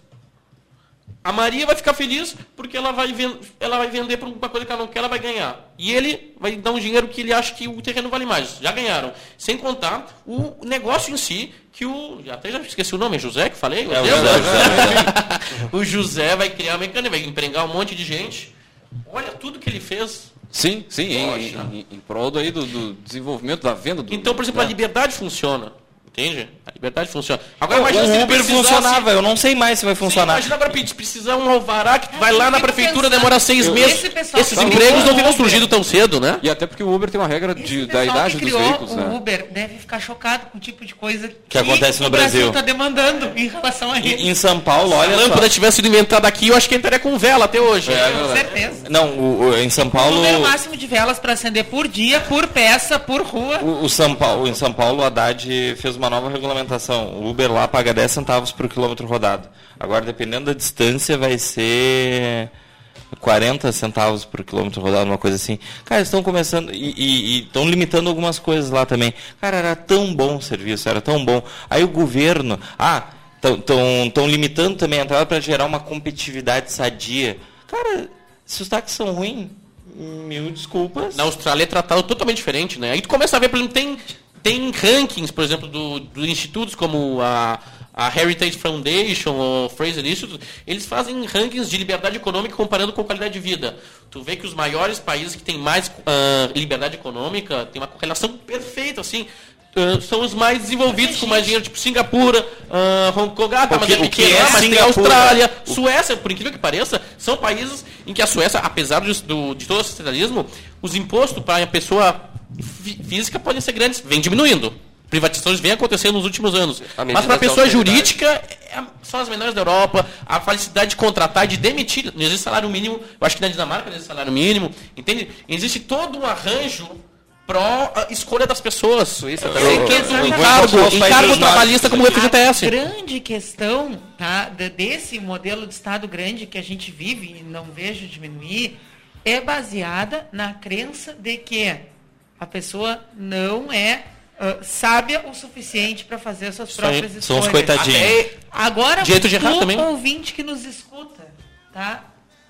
A Maria vai ficar feliz porque ela vai, ela vai vender por uma coisa que ela não quer, ela vai ganhar. E ele vai dar um dinheiro que ele acha que o terreno vale mais. Já ganharam. Sem contar o negócio em si, que o. Até já esqueci o nome, é José que falei? É, o José, né? (laughs) o José vai criar uma mecânica, vai empregar um monte de gente. Olha tudo que ele fez. Sim, sim, em, em, em prol daí do, do desenvolvimento da venda do. Então, por exemplo, a né? liberdade funciona. Entende? A liberdade funciona. Agora O imagina se ele Uber precisasse- funcionava, eu não sei mais se vai Sim, funcionar. imagina agora pedir- precisar um alvará que tu vai eu lá na prefeitura, demora seis eu- meses. esse Esses que empregos não o teriam surgido tão cedo, né? E até porque o Uber tem uma regra de, da idade que dos criou veículos, o né? Uber deve ficar chocado com o tipo de coisa que, acontece no o Brasil Brasil. está demandando em relação a Em, ele. em São Paulo, olha a só. lâmpada tivesse sido inventada aqui, eu acho que entraria com vela até hoje. Com certeza. Não, o- o- em São O Paulo. número máximo de velas para acender por dia, por peça, por rua. O, o São Paulo, em São Paulo, o Haddad fez uma nova regulamentação. O Uber lá paga 10 centavos por quilômetro rodado. Agora, dependendo da distância, vai ser 40 centavos por quilômetro rodado, uma coisa assim. Cara, estão começando e estão limitando algumas coisas lá também. Cara, era tão bom o serviço, era tão bom. Aí o governo, ah, estão limitando também a entrada para gerar uma competitividade sadia. Cara, se os táxis são ruins, mil desculpas. Na Austrália é tratado totalmente diferente, né? Aí tu começa a ver, por exemplo, tem, tem rankings, por exemplo, do, dos institutos como a, a Heritage Foundation ou Fraser Institute, eles fazem rankings de liberdade econômica comparando com qualidade de vida. Tu vê que os maiores países que têm mais ah, liberdade econômica têm uma correlação perfeita, assim. ah, são os mais desenvolvidos, com mais dinheiro, tipo Singapura, ah, Hong Kong, ah, tá, mas O que- é o que pequeno, é mas tem Singapura? Austrália, Suécia, por incrível que pareça, são países em que a Suécia, apesar de, do, de todo o socialismo, os impostos para a pessoa física podem ser grandes, vem diminuindo. Privatizações vêm acontecendo nos últimos anos. Mas para a pessoa jurídica, é são as menores da Europa. A felicidade de contratar, de demitir. Não existe salário mínimo. Eu acho que na Dinamarca não existe salário mínimo. Entende? Existe todo um arranjo pró a escolha das pessoas. Suíça Sem também. que eu- entre eu um vou encargo, trabalhista como o A FGTS. grande questão tá, de- desse modelo de Estado grande que a gente vive e não vejo diminuir é baseada na crença de que a pessoa não é ah, sábia o suficiente para fazer as suas Isso aí. próprias São os escolhas. coitadinhos. Até- Agora, Direito de errar tu, também. ouvinte que nos escuta, tá?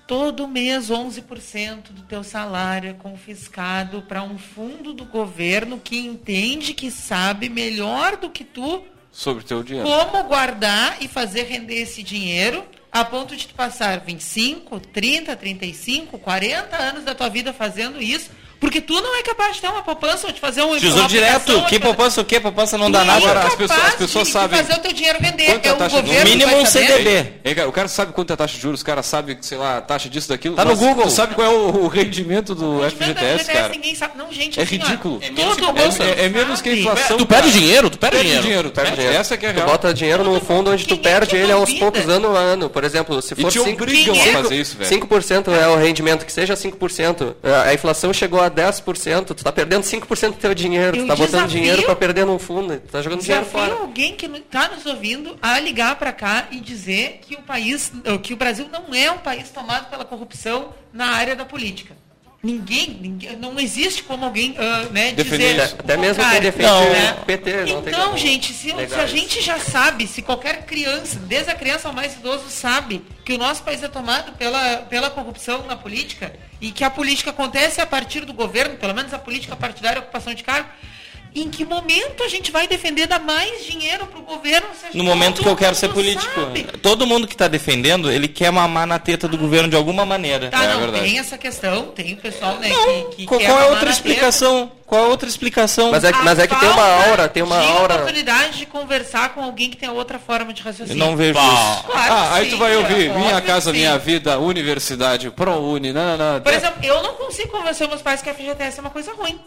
Todo mês 11% do teu salário é confiscado para um fundo do governo que entende que sabe melhor do que tu Sobre o teu dinheiro. como guardar e fazer render esse dinheiro a ponto de tu passar 25, 30, 35, 40 anos da tua vida fazendo isso, porque tu não é capaz de ter uma poupança ou de fazer um Tesouro direto, que fazer- poupança o quê? Poupança não dá Tu nada. é Agora, as capaz pessoas- as pessoas de, sabem de fazer o teu dinheiro render. quanto é É a o taxa governo No mínimo um. CDB. O cara sabe quanto é a taxa de juros, o cara sabe, sei lá, a taxa disso, daquilo. Tá no Google. Tu sabe qual é o, o rendimento do Mas da FGTS, cara? ninguém sabe. Não, gente, É assim, ó, ridículo. É menos todo que- é- é- é menos que a inflação. Tu perde dinheiro, tu perde, dinheiro. dinheiro, Perde perde dinheiro. Essa que é a Tu real. bota dinheiro num fundo onde tu é perde que ele aos poucos anos no ano. Por exemplo, se for te cinco- obrigam Quem é? a fazer isso, velho. 5% é o rendimento, que seja 5%. A inflação chegou a 10%, tu tá perdendo 5% do teu dinheiro, Eu tu tá botando dinheiro para perder num fundo, tu tá jogando dinheiro Desafio fora. alguém que está nos ouvindo a ligar para cá e dizer que o país, que o Brasil não é um país tomado pela corrupção na área da política. Ninguém, ninguém não existe como alguém ah, né, dizer isso. o Até mesmo quem contrário, defende né? PT não Então, gente, se, se a gente já sabe, se qualquer criança, desde a criança ao mais idoso, sabe que o nosso país é tomado pela, pela corrupção na política e que a política acontece a partir do governo, pelo menos a política partidária, a ocupação de cargo, em que momento a gente vai defender dar mais dinheiro para o governo? se a gente- No momento que eu quero ser político. sabe? Todo mundo que está defendendo, ele quer mamar na teta do governo de alguma maneira. Tá, É não, verdade. tem essa questão, tem o pessoal né, Não, que, que qual, quer qual é outra na explicação? Qual é a outra explicação? Mas é, mas é que tem uma aura, tem uma de aura. oportunidade de conversar com alguém que tem outra forma de Eu raciocínio. não vejo isso. Claro Ah, aí sim, tu vai ouvir é, Minha óbvio Casa que Minha sim. Vida, Universidade, ProUni, não, não, não. Por exemplo, eu não consigo convencer meus pais que a FGTS é uma coisa ruim.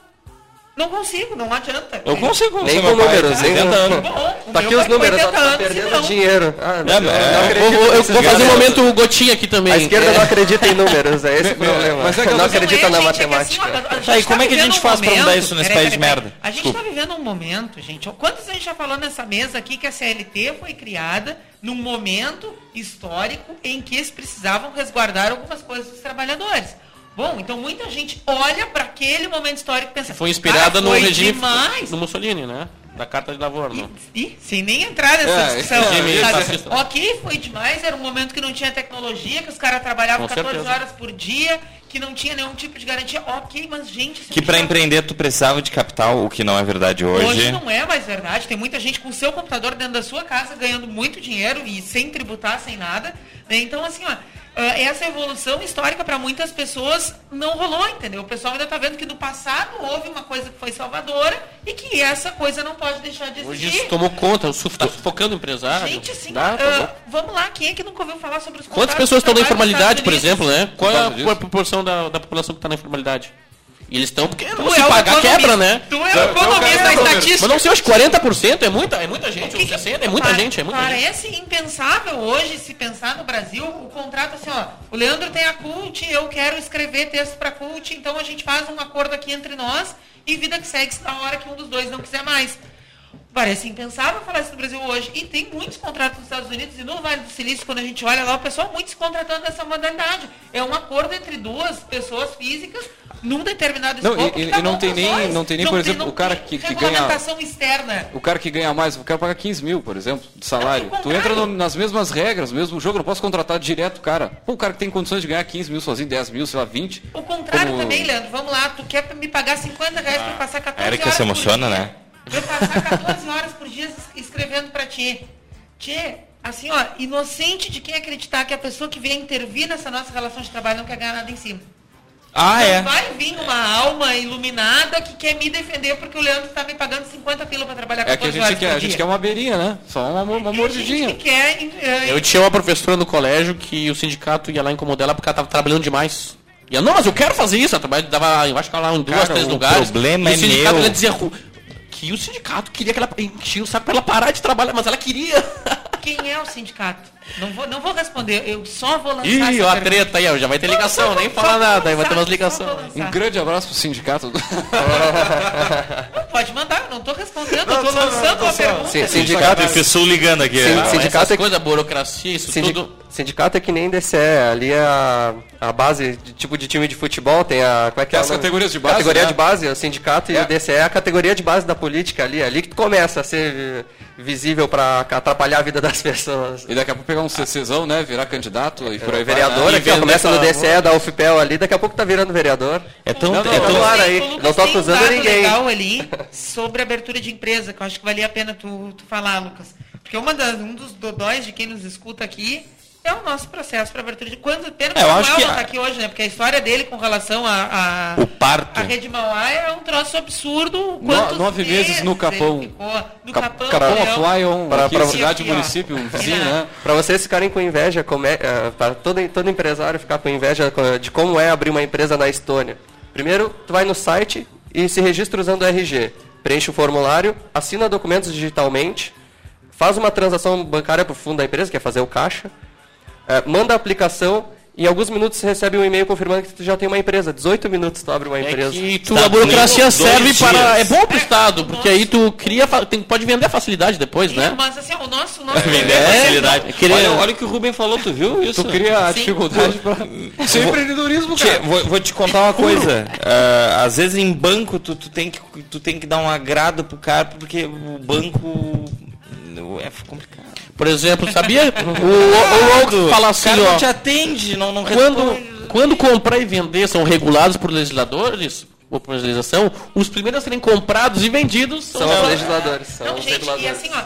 Não consigo, não adianta. Eu consigo Nem com números, nem 70 com- Tá aqui os números, tá 80 anos, perdendo dinheiro. Ah, não, É, não é, Eu acredito vou, eu nesses vou fazer um momento gotinha aqui também. A esquerda não acredita em números, é esse o problema. mas é que não acredita é, na gente, é matemática. assim, ó, a gente Tá, e como é que a gente um faz pra mudar momento- isso nesse Peraí, país de peraí, merda? A gente está vivendo um momento, gente. Quantos a gente já falou nessa mesa aqui que a CLT foi criada num momento histórico em que eles precisavam resguardar algumas coisas dos trabalhadores. Bom, então muita gente olha para aquele momento histórico e pensa. Foi inspirada "Cara, no foi regime demais. do Mussolini, né? Da Carta de Livorno. E, e, sem nem entrar nessa É, discussão. regime. Ok, foi demais, era um momento que não tinha tecnologia, que os caras trabalhavam Com 14 certeza. horas por dia, que não tinha nenhum tipo de garantia. Ok, mas gente. Que a gente pra tá- empreender tu precisava de capital, o que não é verdade hoje. Hoje não é mais verdade. Tem muita gente com o seu computador dentro da sua casa ganhando muito dinheiro e sem tributar, sem nada. né? Então, assim, ó, essa evolução histórica para muitas pessoas não rolou, entendeu? O pessoal ainda está vendo que no passado houve uma coisa que foi salvadora e que essa coisa não pode deixar de Hoje existir. isso tomou conta, está sufocando o empresário. Gente, assim, Dá, ah, tá bom. vamos lá, quem é que nunca ouviu falar sobre os Quantas pessoas estão na informalidade, por exemplo, né? Qual é a proporção da, da população que está na informalidade? E eles estão porque Tu não se é pagar quebra, né? Tu é o economista da estatística. Mas não sei, acho que 40% é muita, é muita gente, que ou que- 60% é muita pa- gente, é muita gente. Parece impensável hoje se pensar no Brasil o contrato assim, ó. O Leandro tem a Cult, eu quero escrever texto para Cult, então a gente faz um acordo aqui entre nós e vida que segue na hora que um dos dois não quiser mais. Parece impensável falar isso no Brasil hoje. E tem muitos contratos nos Estados Unidos e no Vale do Silício, quando a gente olha lá, o pessoal muito se contratando nessa modalidade. É um acordo entre duas pessoas físicas num determinado Não, escopo. e- e tá não bom tem nem- dois. não tem nem, por exemplo, não o cara tem que- que ganha- externa. O cara que ganha mais, eu quero pagar 15 mil, por exemplo, de salário. Não, Tu entra no- nas mesmas regras, no mesmo jogo, não posso contratar direto o cara. Pô, o cara que tem condições de ganhar 15 mil sozinho, 10 mil, sei lá, 20. O contrário Como- também, Leandro. Vamos lá, tu quer me pagar 50 reais pra passar 14 a Erika horas se emociona, né? Eu passar 14 horas por dia es- escrevendo pra ti. Tchê, assim, ó, inocente de quem acreditar que a pessoa que vier intervir nessa nossa relação de trabalho não quer ganhar nada em cima. Ah, Não é. vai vir uma alma iluminada que quer me defender porque o Leandro tá me pagando 50 pila pra trabalhar É que a 14 gente horas quer, por a gente quer uma beirinha, né? Só uma, uma mordidinha. gente que quer, eh, Eu tinha uma professora no colégio que o sindicato ia lá incomodar ela porque ela tava trabalhando demais. E ela, não, mas eu quero fazer isso. Ela dava, eu acho que ela lá em duas, Cara, três o lugares. problema e é o sindicato meu. ela dizia que o sindicato queria que ela enchia o saco pra ela parar de trabalhar, mas ela queria. Quem é o sindicato? Não vou, não vou responder, eu só vou lançar Ih, essa ó, a pergunta. treta aí, ó, já vai ter ligação, nem vou- fala só vou nada, aí vai ter umas ligações. Um grande abraço pro sindicato. Não, pode mandar, eu não tô respondendo, eu tô lançando uma pergunta. Sim, sindicato, Professor ligando aqui. Sim? Ah, sindicato essas é- coisas, burocracia, isso Sindi- tudo. Sindicato é que nem DCE, ali é a, a base de tipo de time de futebol, tem a. Como é que Tem é? as categorias de base, Categoria né? de base, o sindicato e É. o DCE é a categoria de base da política ali, é ali que tu começa a ser visível para atrapalhar a vida das (laughs) pessoas. E daqui a pouco pegar um CCzão, né? Virar candidato e por aí vai. Vereador, né? aqui, ó, vender começa no DCE, da UFPEL ali, daqui a pouco tá virando vereador. É tão, Não, não, é não, tão- não. Claro, aí, não tô tem um acusando dado ninguém. legal ali (laughs) sobre abertura de empresa, que eu acho que valia a pena tu, tu falar, Lucas. Porque uma das, um dos dodóis de quem nos escuta aqui é o nosso processo para abertura de... Quando, pena que É, o Samuel que não a- tá aqui hoje, né? Porque a história dele com relação a... a O parto. A Rede Mauá é um troço absurdo. No- Quantos nove meses no Capão. ficou? No Cap- Capão, Capão Leão. Fly, Pra- aqui, pra- cidade, Aqui, ó. município, um vizinho, né? Para vocês ficarem com inveja, é, para todo, todo empresário ficar com inveja de como é abrir uma empresa na Estônia. Primeiro, tu vai no site e se registra usando o RG. Preenche o formulário, assina documentos digitalmente, faz uma transação bancária para o fundo da empresa, que é fazer o caixa, eh, manda a aplicação e em alguns minutos você recebe um e-mail confirmando que tu já tem uma empresa. 18 minutos tu abre uma É empresa. que tu, Estados a burocracia serve para. dias. É bom pro Estado, porque aí tu cria. Tem, pode vender a facilidade depois, né? Mas assim, o nosso... o nosso Vender É, facilidade. querer- Olha, olha o que o Rubem falou, tu viu isso? Tu cria a Sim. dificuldade pra... (laughs) Isso é empreendedorismo, cara. vou, vou te contar uma (laughs) coisa. Ah, às vezes em banco tu, tu, tem que, tu tem que dar um agrado pro cara, porque o banco é complicado. Por exemplo, sabia? (laughs) o, o, o, fala o assim, cara não ó. te atende, não, não Quando, responde. quando comprar e vender são regulados por legisladores, ou por legislação, os primeiros a serem comprados e vendidos são, São os legisladores, são Não, os gente, e reguladores. assim, ó,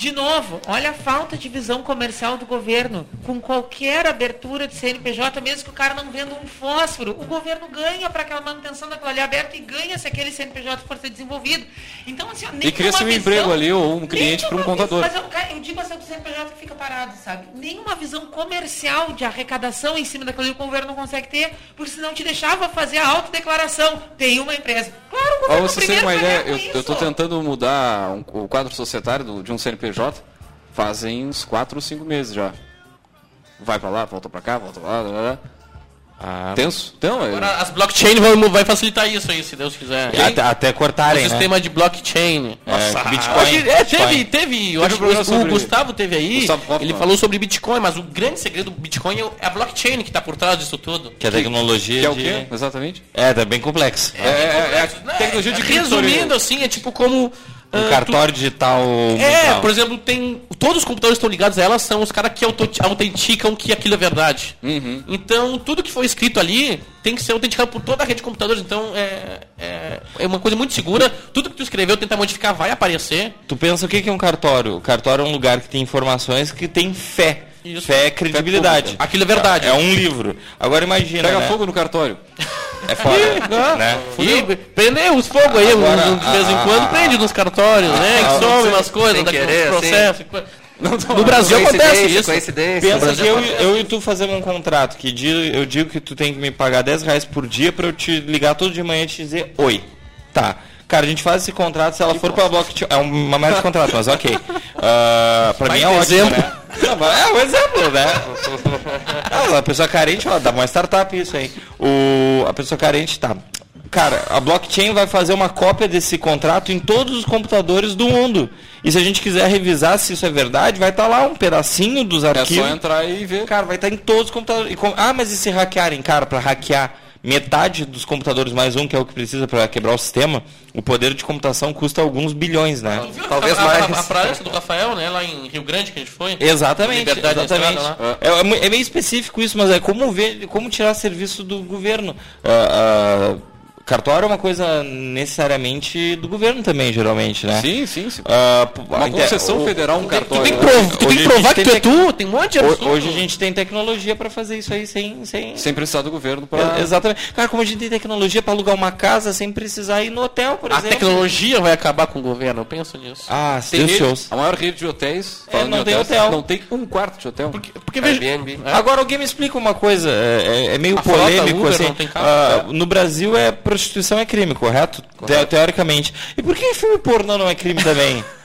De novo, olha a falta de visão comercial do governo. Com qualquer abertura de CNPJ, mesmo que o cara não venda um fósforo, o governo ganha para aquela manutenção daquela ali aberta e ganha se aquele CNPJ for ser desenvolvido. Então, assim, ó, E cria-se um visão- emprego ali ou um cliente para um contador. visão- Mas eu, eu digo assim, do CNPJ que fica parado, sabe? Nenhuma visão comercial de arrecadação em cima daquilo que o governo não consegue ter, porque senão te deixava fazer a autodeclaração. Tem uma empresa. Claro, o governo vocês terem primeiro uma ideia, eu, isso. tentando mudar um- o quadro societário do- de um CNPJ fazem uns 4 ou 5 meses já. Vai pra lá, volta pra cá, volta lá, lá, lá. Ah, Tenso? Então, é- Agora as blockchain vão, vai facilitar isso aí, se Deus quiser. até, até O cortarem, né? sistema de blockchain. É, Bitcoin. Hoje- é, teve, Bitcoin. teve, eu Teve acho que o, sobre- o Gustavo teve aí, Gustavo Hoffmann. ele falou sobre Bitcoin, mas o grande segredo do Bitcoin é a blockchain que está por trás disso tudo. Que a tecnologia que é o de... quê? Exatamente? É, tá bem complexo. É, é, é a tecnologia de Resumindo, assim, é tipo como... Um ah, cartório digital. tu- É, mundial. por exemplo, tem. Todos os computadores estão ligados a ela são os caras que autenticam que aquilo é verdade. Uhum. Então, tudo que foi escrito ali tem que ser autenticado por toda a rede de computadores. Então, é, é, é uma coisa muito segura. Tudo que tu escreveu, tentar modificar, vai aparecer. Tu pensa o que que é um cartório? O cartório é um lugar que tem informações que tem fé. Isso. Fé é credibilidade. Aquilo é verdade. É um livro. Agora imagina, Pega né? fogo no cartório. É foda, né? E prender os fogos aí, Agora, de vez em a- quando, a- prende nos cartórios, né? a- Que some umas coisas, sem daqueles querer, assim. processos. No Brasil acontece isso. coincidência. Pensa que eu, eu e tu fazemos um contrato que eu digo que tu tem que me pagar 10 reais por dia pra eu te ligar todo de manhã e te dizer oi. Tá. Cara, a gente faz esse contrato se ela for pra blockchain. É uma merda de contrato, mas ok. (laughs) Ah, pra mim é Vai ter ótimo, exemplo. né? É um exemplo, né? (laughs) Ah, a pessoa carente, ó, dá uma startup isso aí. O, a pessoa carente, tá. Cara, a blockchain vai fazer uma cópia desse contrato em todos os computadores do mundo. E se a gente quiser revisar se isso é verdade, vai estar lá um pedacinho dos É arquivos. só entrar e ver. Cara, vai estar em todos os computadores. E com- Ah, mas e se hackearem? Cara, para hackear metade dos computadores mais um, que é o que precisa para quebrar o sistema, o poder de computação custa alguns bilhões, né? Talvez a, mais. A, a, praia do Rafael, né? Lá em Rio Grande que a gente foi. Exatamente, Liberdade exatamente. estrada É, é é meio específico isso, mas é como ver, como tirar serviço do governo. Ah, ah, cartório é uma coisa necessariamente do governo também, geralmente, né? Sim, sim. sim. P- Uma a concessão o- federal, um Tu cartório. tem que, prov- tu tem que a provar que tem tu é tu, tem um monte de absurdo. Hoje a gente tem tecnologia para fazer isso aí sem, sem, Sem precisar do governo para. É, Exatamente. Cara, como a gente tem tecnologia para alugar uma casa sem precisar ir no hotel, por A exemplo. tecnologia vai acabar com o governo, eu penso nisso. Ah, Tem rede- a maior rede de hotéis. É, não de tem hotéis, hotel. Não tem um quarto de hotel. Porque, porque veja, Airbnb. Agora alguém me explica uma coisa, é, é- é meio A frota polêmico Uber assim. tem ah, no Brasil é prostituição é crime, correto? Te- teoricamente. E por que filme pornô não é crime também? (laughs)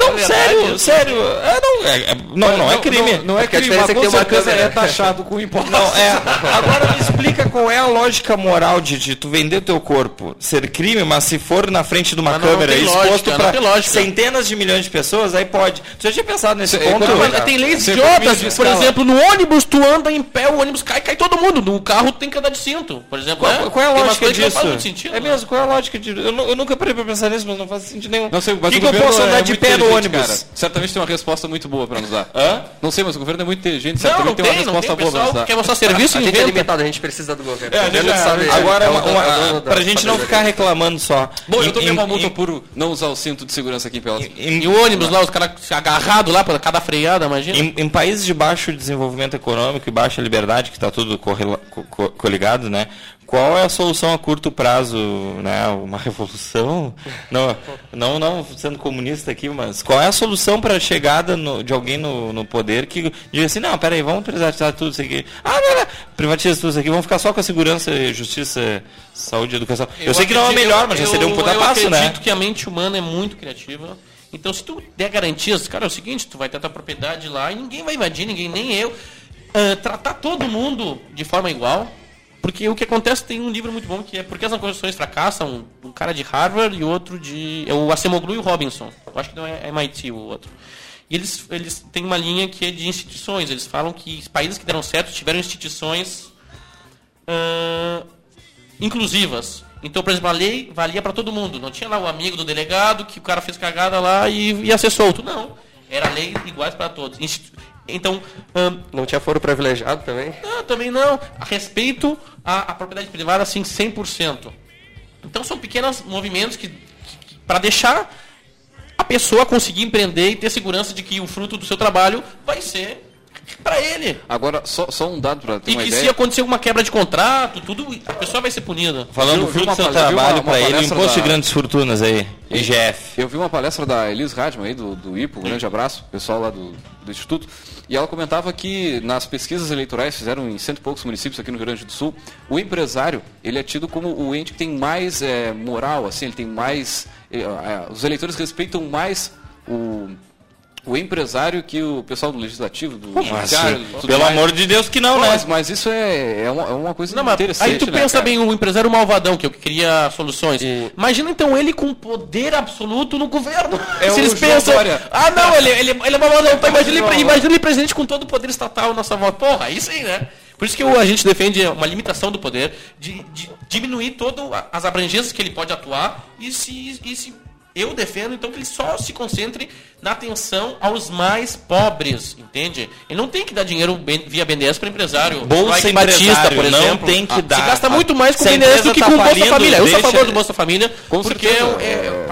Não, verdade, sério, sério. É, não, é, é- não, não é crime. Não, não é crime, mas é que com certeza câmera. é taxado com imposto. Não, é. Agora me explica qual é a lógica moral de, de tu vender teu corpo ser crime, mas se for na frente de uma Mas não, não câmera exposto não para centenas de milhões de pessoas, aí pode. Tu já tinha pensado nesse é ponto? economia. Mas tem leis idiotas. Por exemplo, no ônibus tu anda em pé, o ônibus cai, cai todo mundo. No carro tem que andar de cinto, por exemplo. Qual, né? qual é a lógica não disso? sentido, é né? mesmo, qual é a lógica disso? Eu, eu nunca parei pra pensar nisso, mas não faz sentido nenhum. Não sei, mas Por que, o que eu posso é andar de pé no ônibus? cara. Certamente tem uma resposta muito boa para nos dar. Hã? Não sei, mas o governo é muito inteligente. Não, Certamente não tem tem, uma não resposta tem. Boa para nos dar. quer mostrar serviço A gente é a gente precisa do governo. É, a gente sabe- agora, uma, é pra gente não ficar reclamando só. Bom, eu tomei uma multa por não usar o cinto de segurança aqui em Pelotas. em- E o ônibus lá, os caras agarrados lá pra cada freada, imagina. Em, em países de baixo desenvolvimento econômico e baixa liberdade, que está tudo correla- co- co- coligado, né? Qual é a solução a curto prazo, né? Uma (laughs) revolução? Não, não, não sendo comunista aqui, mas qual é a solução para a chegada no- de alguém no, no poder que diga assim, não, peraí, vamos privatizar tudo isso aqui. Ah, não, não, privatiza tudo isso aqui, vamos ficar só com a segurança, justiça, saúde e educação. Eu, sei que não é o acredito- melhor, mas já seria um puta eu passo, né? acredito que a mente humana é muito criativa. Então, se tu der garantias, cara, é o seguinte, tu vai ter a tua propriedade lá e ninguém vai invadir, ninguém, nem eu. Ah, tratar todo mundo de forma igual. Porque o que acontece, tem um livro muito bom que é Por que as Constituições Fracassam? Um cara de Harvard e outro de... É o Acemoglu e o Robinson. Eu acho que não é MIT o outro. E eles, eles têm uma linha que é de instituições. Eles falam que os países que deram certo tiveram instituições ah, inclusivas. Então, por exemplo, a lei valia para todo mundo. Não tinha lá o amigo do delegado que o cara fez cagada lá e ia ser solto. Não. Era lei iguais para todos. Então, ahn, Não tinha foro privilegiado também? não, também não. A respeito à, à propriedade privada, assim, 100%. Então, são pequenos movimentos que, para deixar a pessoa conseguir empreender e ter segurança de que o fruto do seu trabalho vai ser para ele. Agora, só, só um dado para ter E uma que ideia. se acontecer alguma quebra de contrato, tudo, a pessoa vai ser punida. Falando Viu- do seu trabalho para ele, imposto de da- grandes fortunas aí, IGF. Eu vi uma palestra da Elis Radman aí, do, do IPO, um grande abraço, pessoal lá do, do Instituto, e ela comentava que nas pesquisas eleitorais, fizeram em cento e poucos municípios aqui no Rio Grande do Sul, o empresário, ele é tido como o ente que tem mais eh, moral, assim, ele tem mais... eh, eh, os eleitores respeitam mais o, o empresário que o pessoal do Legislativo, do Judiciário, pelo mais. amor de Deus que não, Pô, né? mas, mas isso é, é, uma, é uma coisa Não, interessante, aí tu né, pensa cara? bem, o empresário malvadão que eu queria soluções. E- Imagina então ele com poder absoluto no governo. É Se eles João pensam, Dória. ah não, ele, ele, ele é malvadão. Então (laughs) imagina, ele, imagina ele presidente com todo o poder estatal na sua volta. Porra, aí sim, né? Por isso que o- a gente defende uma limitação do poder, de, de diminuir todas as abrangências que ele pode atuar e se, e se eu defendo então que ele só se concentre na atenção aos mais pobres, entende? Ele não tem que dar dinheiro via BNDES para empresário. Bolsa Batista, por não exemplo. tem que Ah, dar. Se gasta muito mais com BNDES do que tá com o Bolsa Família. Eu sou a favor do Bolsa Família, Com porque é-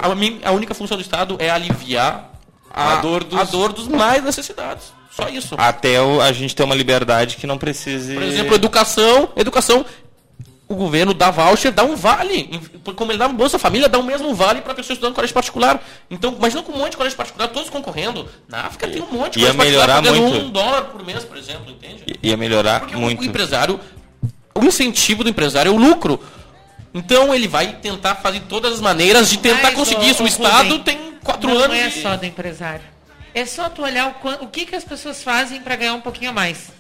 a, a única função do Estado é aliviar a, A dor dos- a dor dos mais necessitados. Só isso. Até o- a gente ter uma liberdade que não precise. Por exemplo, educação, educação, o governo dá voucher, dá um vale. Como ele dá um Bolsa Família, dá o mesmo vale para pessoa estudando em colégio particular. Então, imagina com um monte de colégio particular, todos concorrendo. Na África tem um monte de colégio particular melhorar pagando muito. um dólar por mês, por exemplo, entende? ia melhorar Porque o- muito. o empresário, o incentivo do empresário é o lucro. Então ele vai tentar fazer todas as maneiras de tentar Mas, conseguir isso. O ô, Estado Rubem, tem quatro não anos. é de- só do empresário. É só tu olhar o, o que, que as pessoas fazem para ganhar um pouquinho a mais.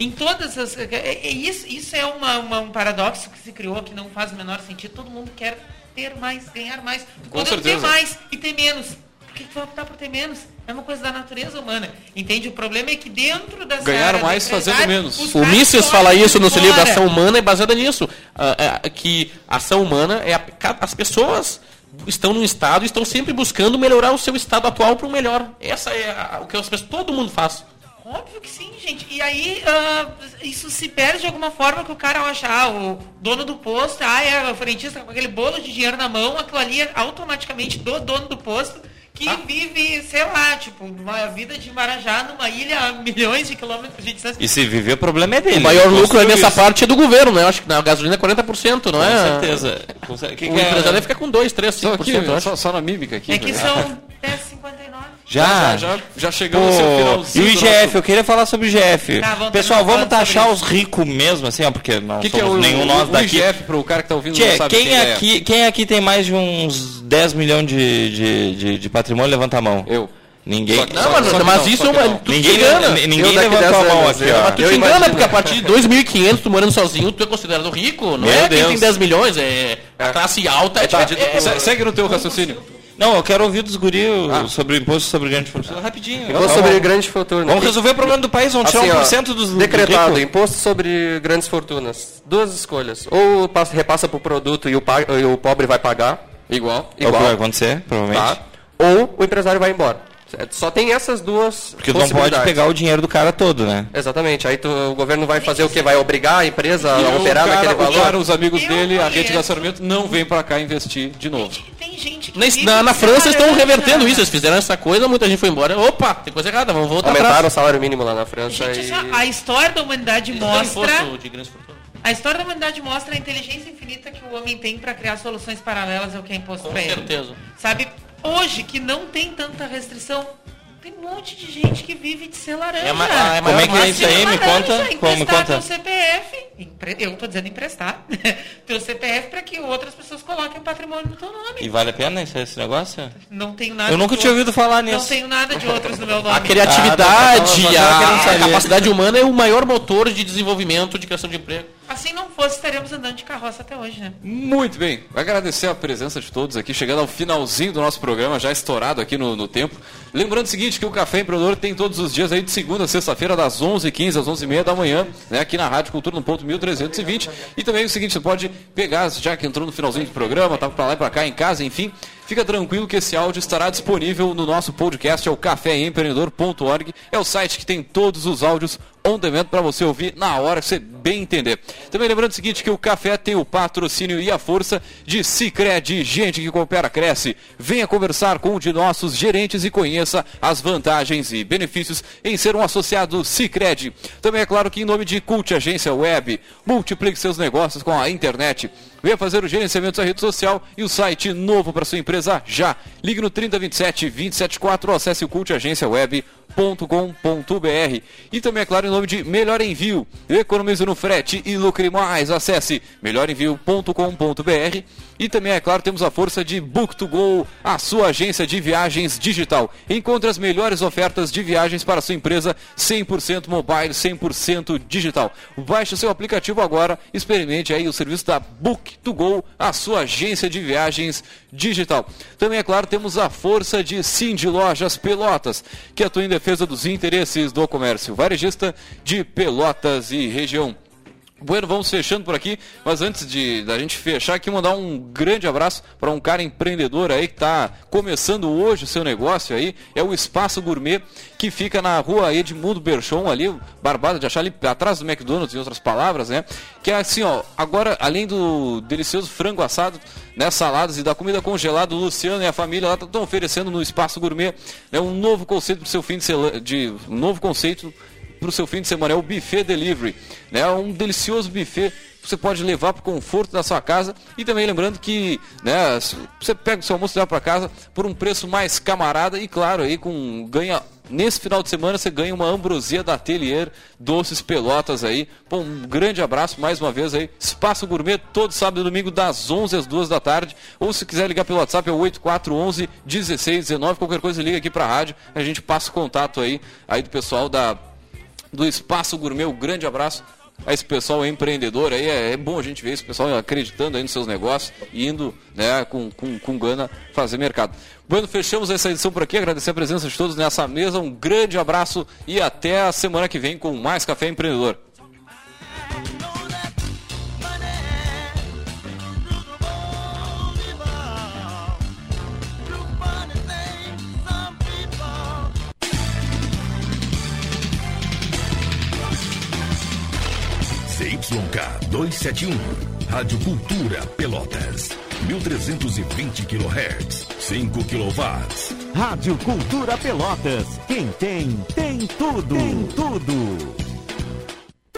Em todas as. é- é- isso, isso é uma- uma- um paradoxo que se criou que não faz o menor sentido. Todo mundo quer ter mais, ganhar mais. Com pode ter mais e ter menos. Por que tu vai optar por ter menos? É uma coisa da natureza humana. Entende? O problema é que dentro da Ganhar mais fazendo menos. os O Mises fala isso no seu livro. Ação Humana é baseada nisso. Ah, é, que a ação humana é a- as pessoas estão num estado e estão sempre buscando melhorar o seu estado atual para o melhor. Essa é a- o que as pessoas, todo mundo faz. Óbvio que sim, gente. E aí, ah, isso se perde de alguma forma que o cara acha, ah, o dono do posto, ah, é o frentista com aquele bolo de dinheiro na mão, aquilo ali é automaticamente do dono do posto, que vive, sei lá, tipo, uma vida de Marajá numa ilha a milhões de quilômetros de distância. E se viver, o problema é dele. O maior lucro é nessa isso. parte é do governo, né? Eu acho que na gasolina é 40%, não Com é? certeza. Com cer- que O que é- empresário ficar com 2, 3, Só, 5%, aqui, eu acho. só, só na mímica aqui. É que velho. são (laughs) 10,59. Já, já, já, já chegamos Pô, no e finalzinho. o IGF, nosso- eu queria falar sobre o IGF. Tá, vamos Pessoal, vamos taxar os ricos mesmo, assim, ó, porque não O que, que é somos o, nenhum o, nós o daqui. IGF pro cara que tá ouvindo Tchê, não sabe quem, quem é? aqui, quem aqui tem mais de uns 10 milhões de, de, de, de patrimônio? Levanta a mão. Eu. Ninguém. Que- Não, mas, mas não, isso é uma. Ninguém, te engana. ninguém levantou a 10 mão aqui, ó. Mas tu Eu te engana, porque a partir de 2.500, tu morando sozinho, tu é considerado rico. Não Meu é quem Deus. tem 10 milhões, é a classe alta. É, Tá, dividida por- se- segue no teu raciocínio. Não, eu quero ouvir dos guri o- sobre o imposto sobre grande fortuna. Rapidinho. Imposto Vamos- sobre grande fortuna. Vamos resolver o problema do país, vamos Assim, tirar ó, 1% dos dos Decretado, ricos. imposto sobre grandes fortunas. Duas escolhas. Ou passa- repassa pro produto e o, e o pobre vai pagar, Igual. É o que vai acontecer, provavelmente. tá? Ou o empresário vai embora. É, Só tem essas duas Porque tu não pode pegar o dinheiro do cara todo, né? Exatamente. Aí tu- o governo vai fazer o que? Vai obrigar a empresa E a o operar cara, naquele o valor? cara, os amigos Eu dele, a rede de conheço. relacionamento, não vem pra cá investir de novo. Tem gente que Na, na, França estão revertendo isso, eles fizeram essa coisa, muita gente foi embora. Opa, tem coisa errada, vamos voltar Aumentaram atrás. o salário mínimo lá na França Gente, e... ó, a história da humanidade Eles dão mostra. A história da humanidade mostra a inteligência infinita que o homem tem para criar soluções paralelas ao que é imposto Com para ele. certeza. Sabe, hoje que não tem tanta restrição, tem um monte de gente que vive de ser laranja. É ma- ah, é Como é que é isso aí? Me conta. Como conta? teu CPF, empre- eu tô dizendo emprestar, teu CPF para que outras pessoas coloquem patrimônio no teu nome. E vale a pena esse, esse negócio? Não tenho nada Eu nunca tinha outro- ouvido falar Não nisso. tenho nada de outros no meu nome. A criatividade, Ah, tá, tá, tá, a, tá, tá, tá, tá. capacidade humana é o maior motor de desenvolvimento de criação de emprego. Assim não fosse, estaríamos andando de carroça até hoje, né? Muito bem, agradecer a presença de todos aqui, chegando ao finalzinho do nosso programa, já estourado aqui no, no tempo. Lembrando o seguinte, que o Café Empreendedor tem todos os dias aí de segunda a sexta-feira, das 11h15 às 11h30 da manhã, né, aqui na Rádio Cultura, no ponto 1320. E também o seguinte, você pode pegar, já que entrou no finalzinho do programa, tá pra lá e pra cá em casa, enfim, fica tranquilo que esse áudio estará disponível no nosso podcast, é o caféempreendedor.org, é o site que tem todos os áudios on demand para você ouvir na hora que você bem entender. Também lembrando o seguinte que o café tem o patrocínio e a força de Sicredi, gente que coopera cresce. Venha conversar com um de nossos gerentes e conheça as vantagens e benefícios em ser um associado Sicredi. Também é claro que em nome de Cult Agência Web, multiplique seus negócios com a internet. Venha fazer o gerenciamento da rede social e o site novo para sua empresa já. Ligue no 3027 274 ou acesse o cultagenciaweb.com.br. E também, é claro, em nome de Melhor Envio. Economize no frete e lucre mais. Acesse melhorenvio.com.br. E também, é claro, temos a força de Book2Go, a sua agência de viagens digital. Encontre as melhores ofertas de viagens para sua empresa 100% mobile, 100% digital. Baixe o seu aplicativo agora, experimente aí o serviço da Book2Go, a sua agência de viagens digital. Também, é claro, temos a força de Cindy Lojas Pelotas, que atua em defesa dos interesses do comércio varejista de Pelotas e região. Bueno, vamos fechando por aqui, mas antes de da gente fechar aqui, mandar um grande abraço para um cara empreendedor aí que está começando hoje o seu negócio aí, é o Espaço Gourmet, que fica na rua Edmundo Berchon, ali, Barbada de achar ali atrás do McDonald's, em outras palavras, né? Que é assim, ó, agora, além do delicioso frango assado, né, saladas e da comida congelada, o Luciano e a família lá estão oferecendo no Espaço Gourmet né, um novo conceito para o seu fim de, de um novo conceito para o seu fim de semana. É o buffet delivery. Né? É um delicioso buffet você pode levar para o conforto da sua casa e também lembrando que né, você pega o seu almoço e leva para casa por um preço mais camarada e claro aí com ganha nesse final de semana você ganha uma ambrosia da Atelier Doces Pelotas aí. Bom, um grande abraço mais uma vez aí. Espaço Gourmet todo sábado e domingo das 11 às 2 da tarde ou se quiser ligar pelo WhatsApp é o 8411 1619, qualquer coisa liga aqui para a rádio, a gente passa o contato aí aí do pessoal da do Espaço Gourmet. Um grande abraço a esse pessoal empreendedor aí. É, é, bom a gente ver esse pessoal acreditando aí nos seus negócios e indo né, com, com, com gana fazer mercado. Bueno, fechamos essa edição por aqui. Agradecer a presença de todos nessa mesa. Um grande abraço e até a semana que vem com mais Café Empreendedor. ZYK 271, Rádio Cultura Pelotas, 1320 kHz, 5 kW. Rádio Cultura Pelotas, quem tem, tem tudo, tem tudo.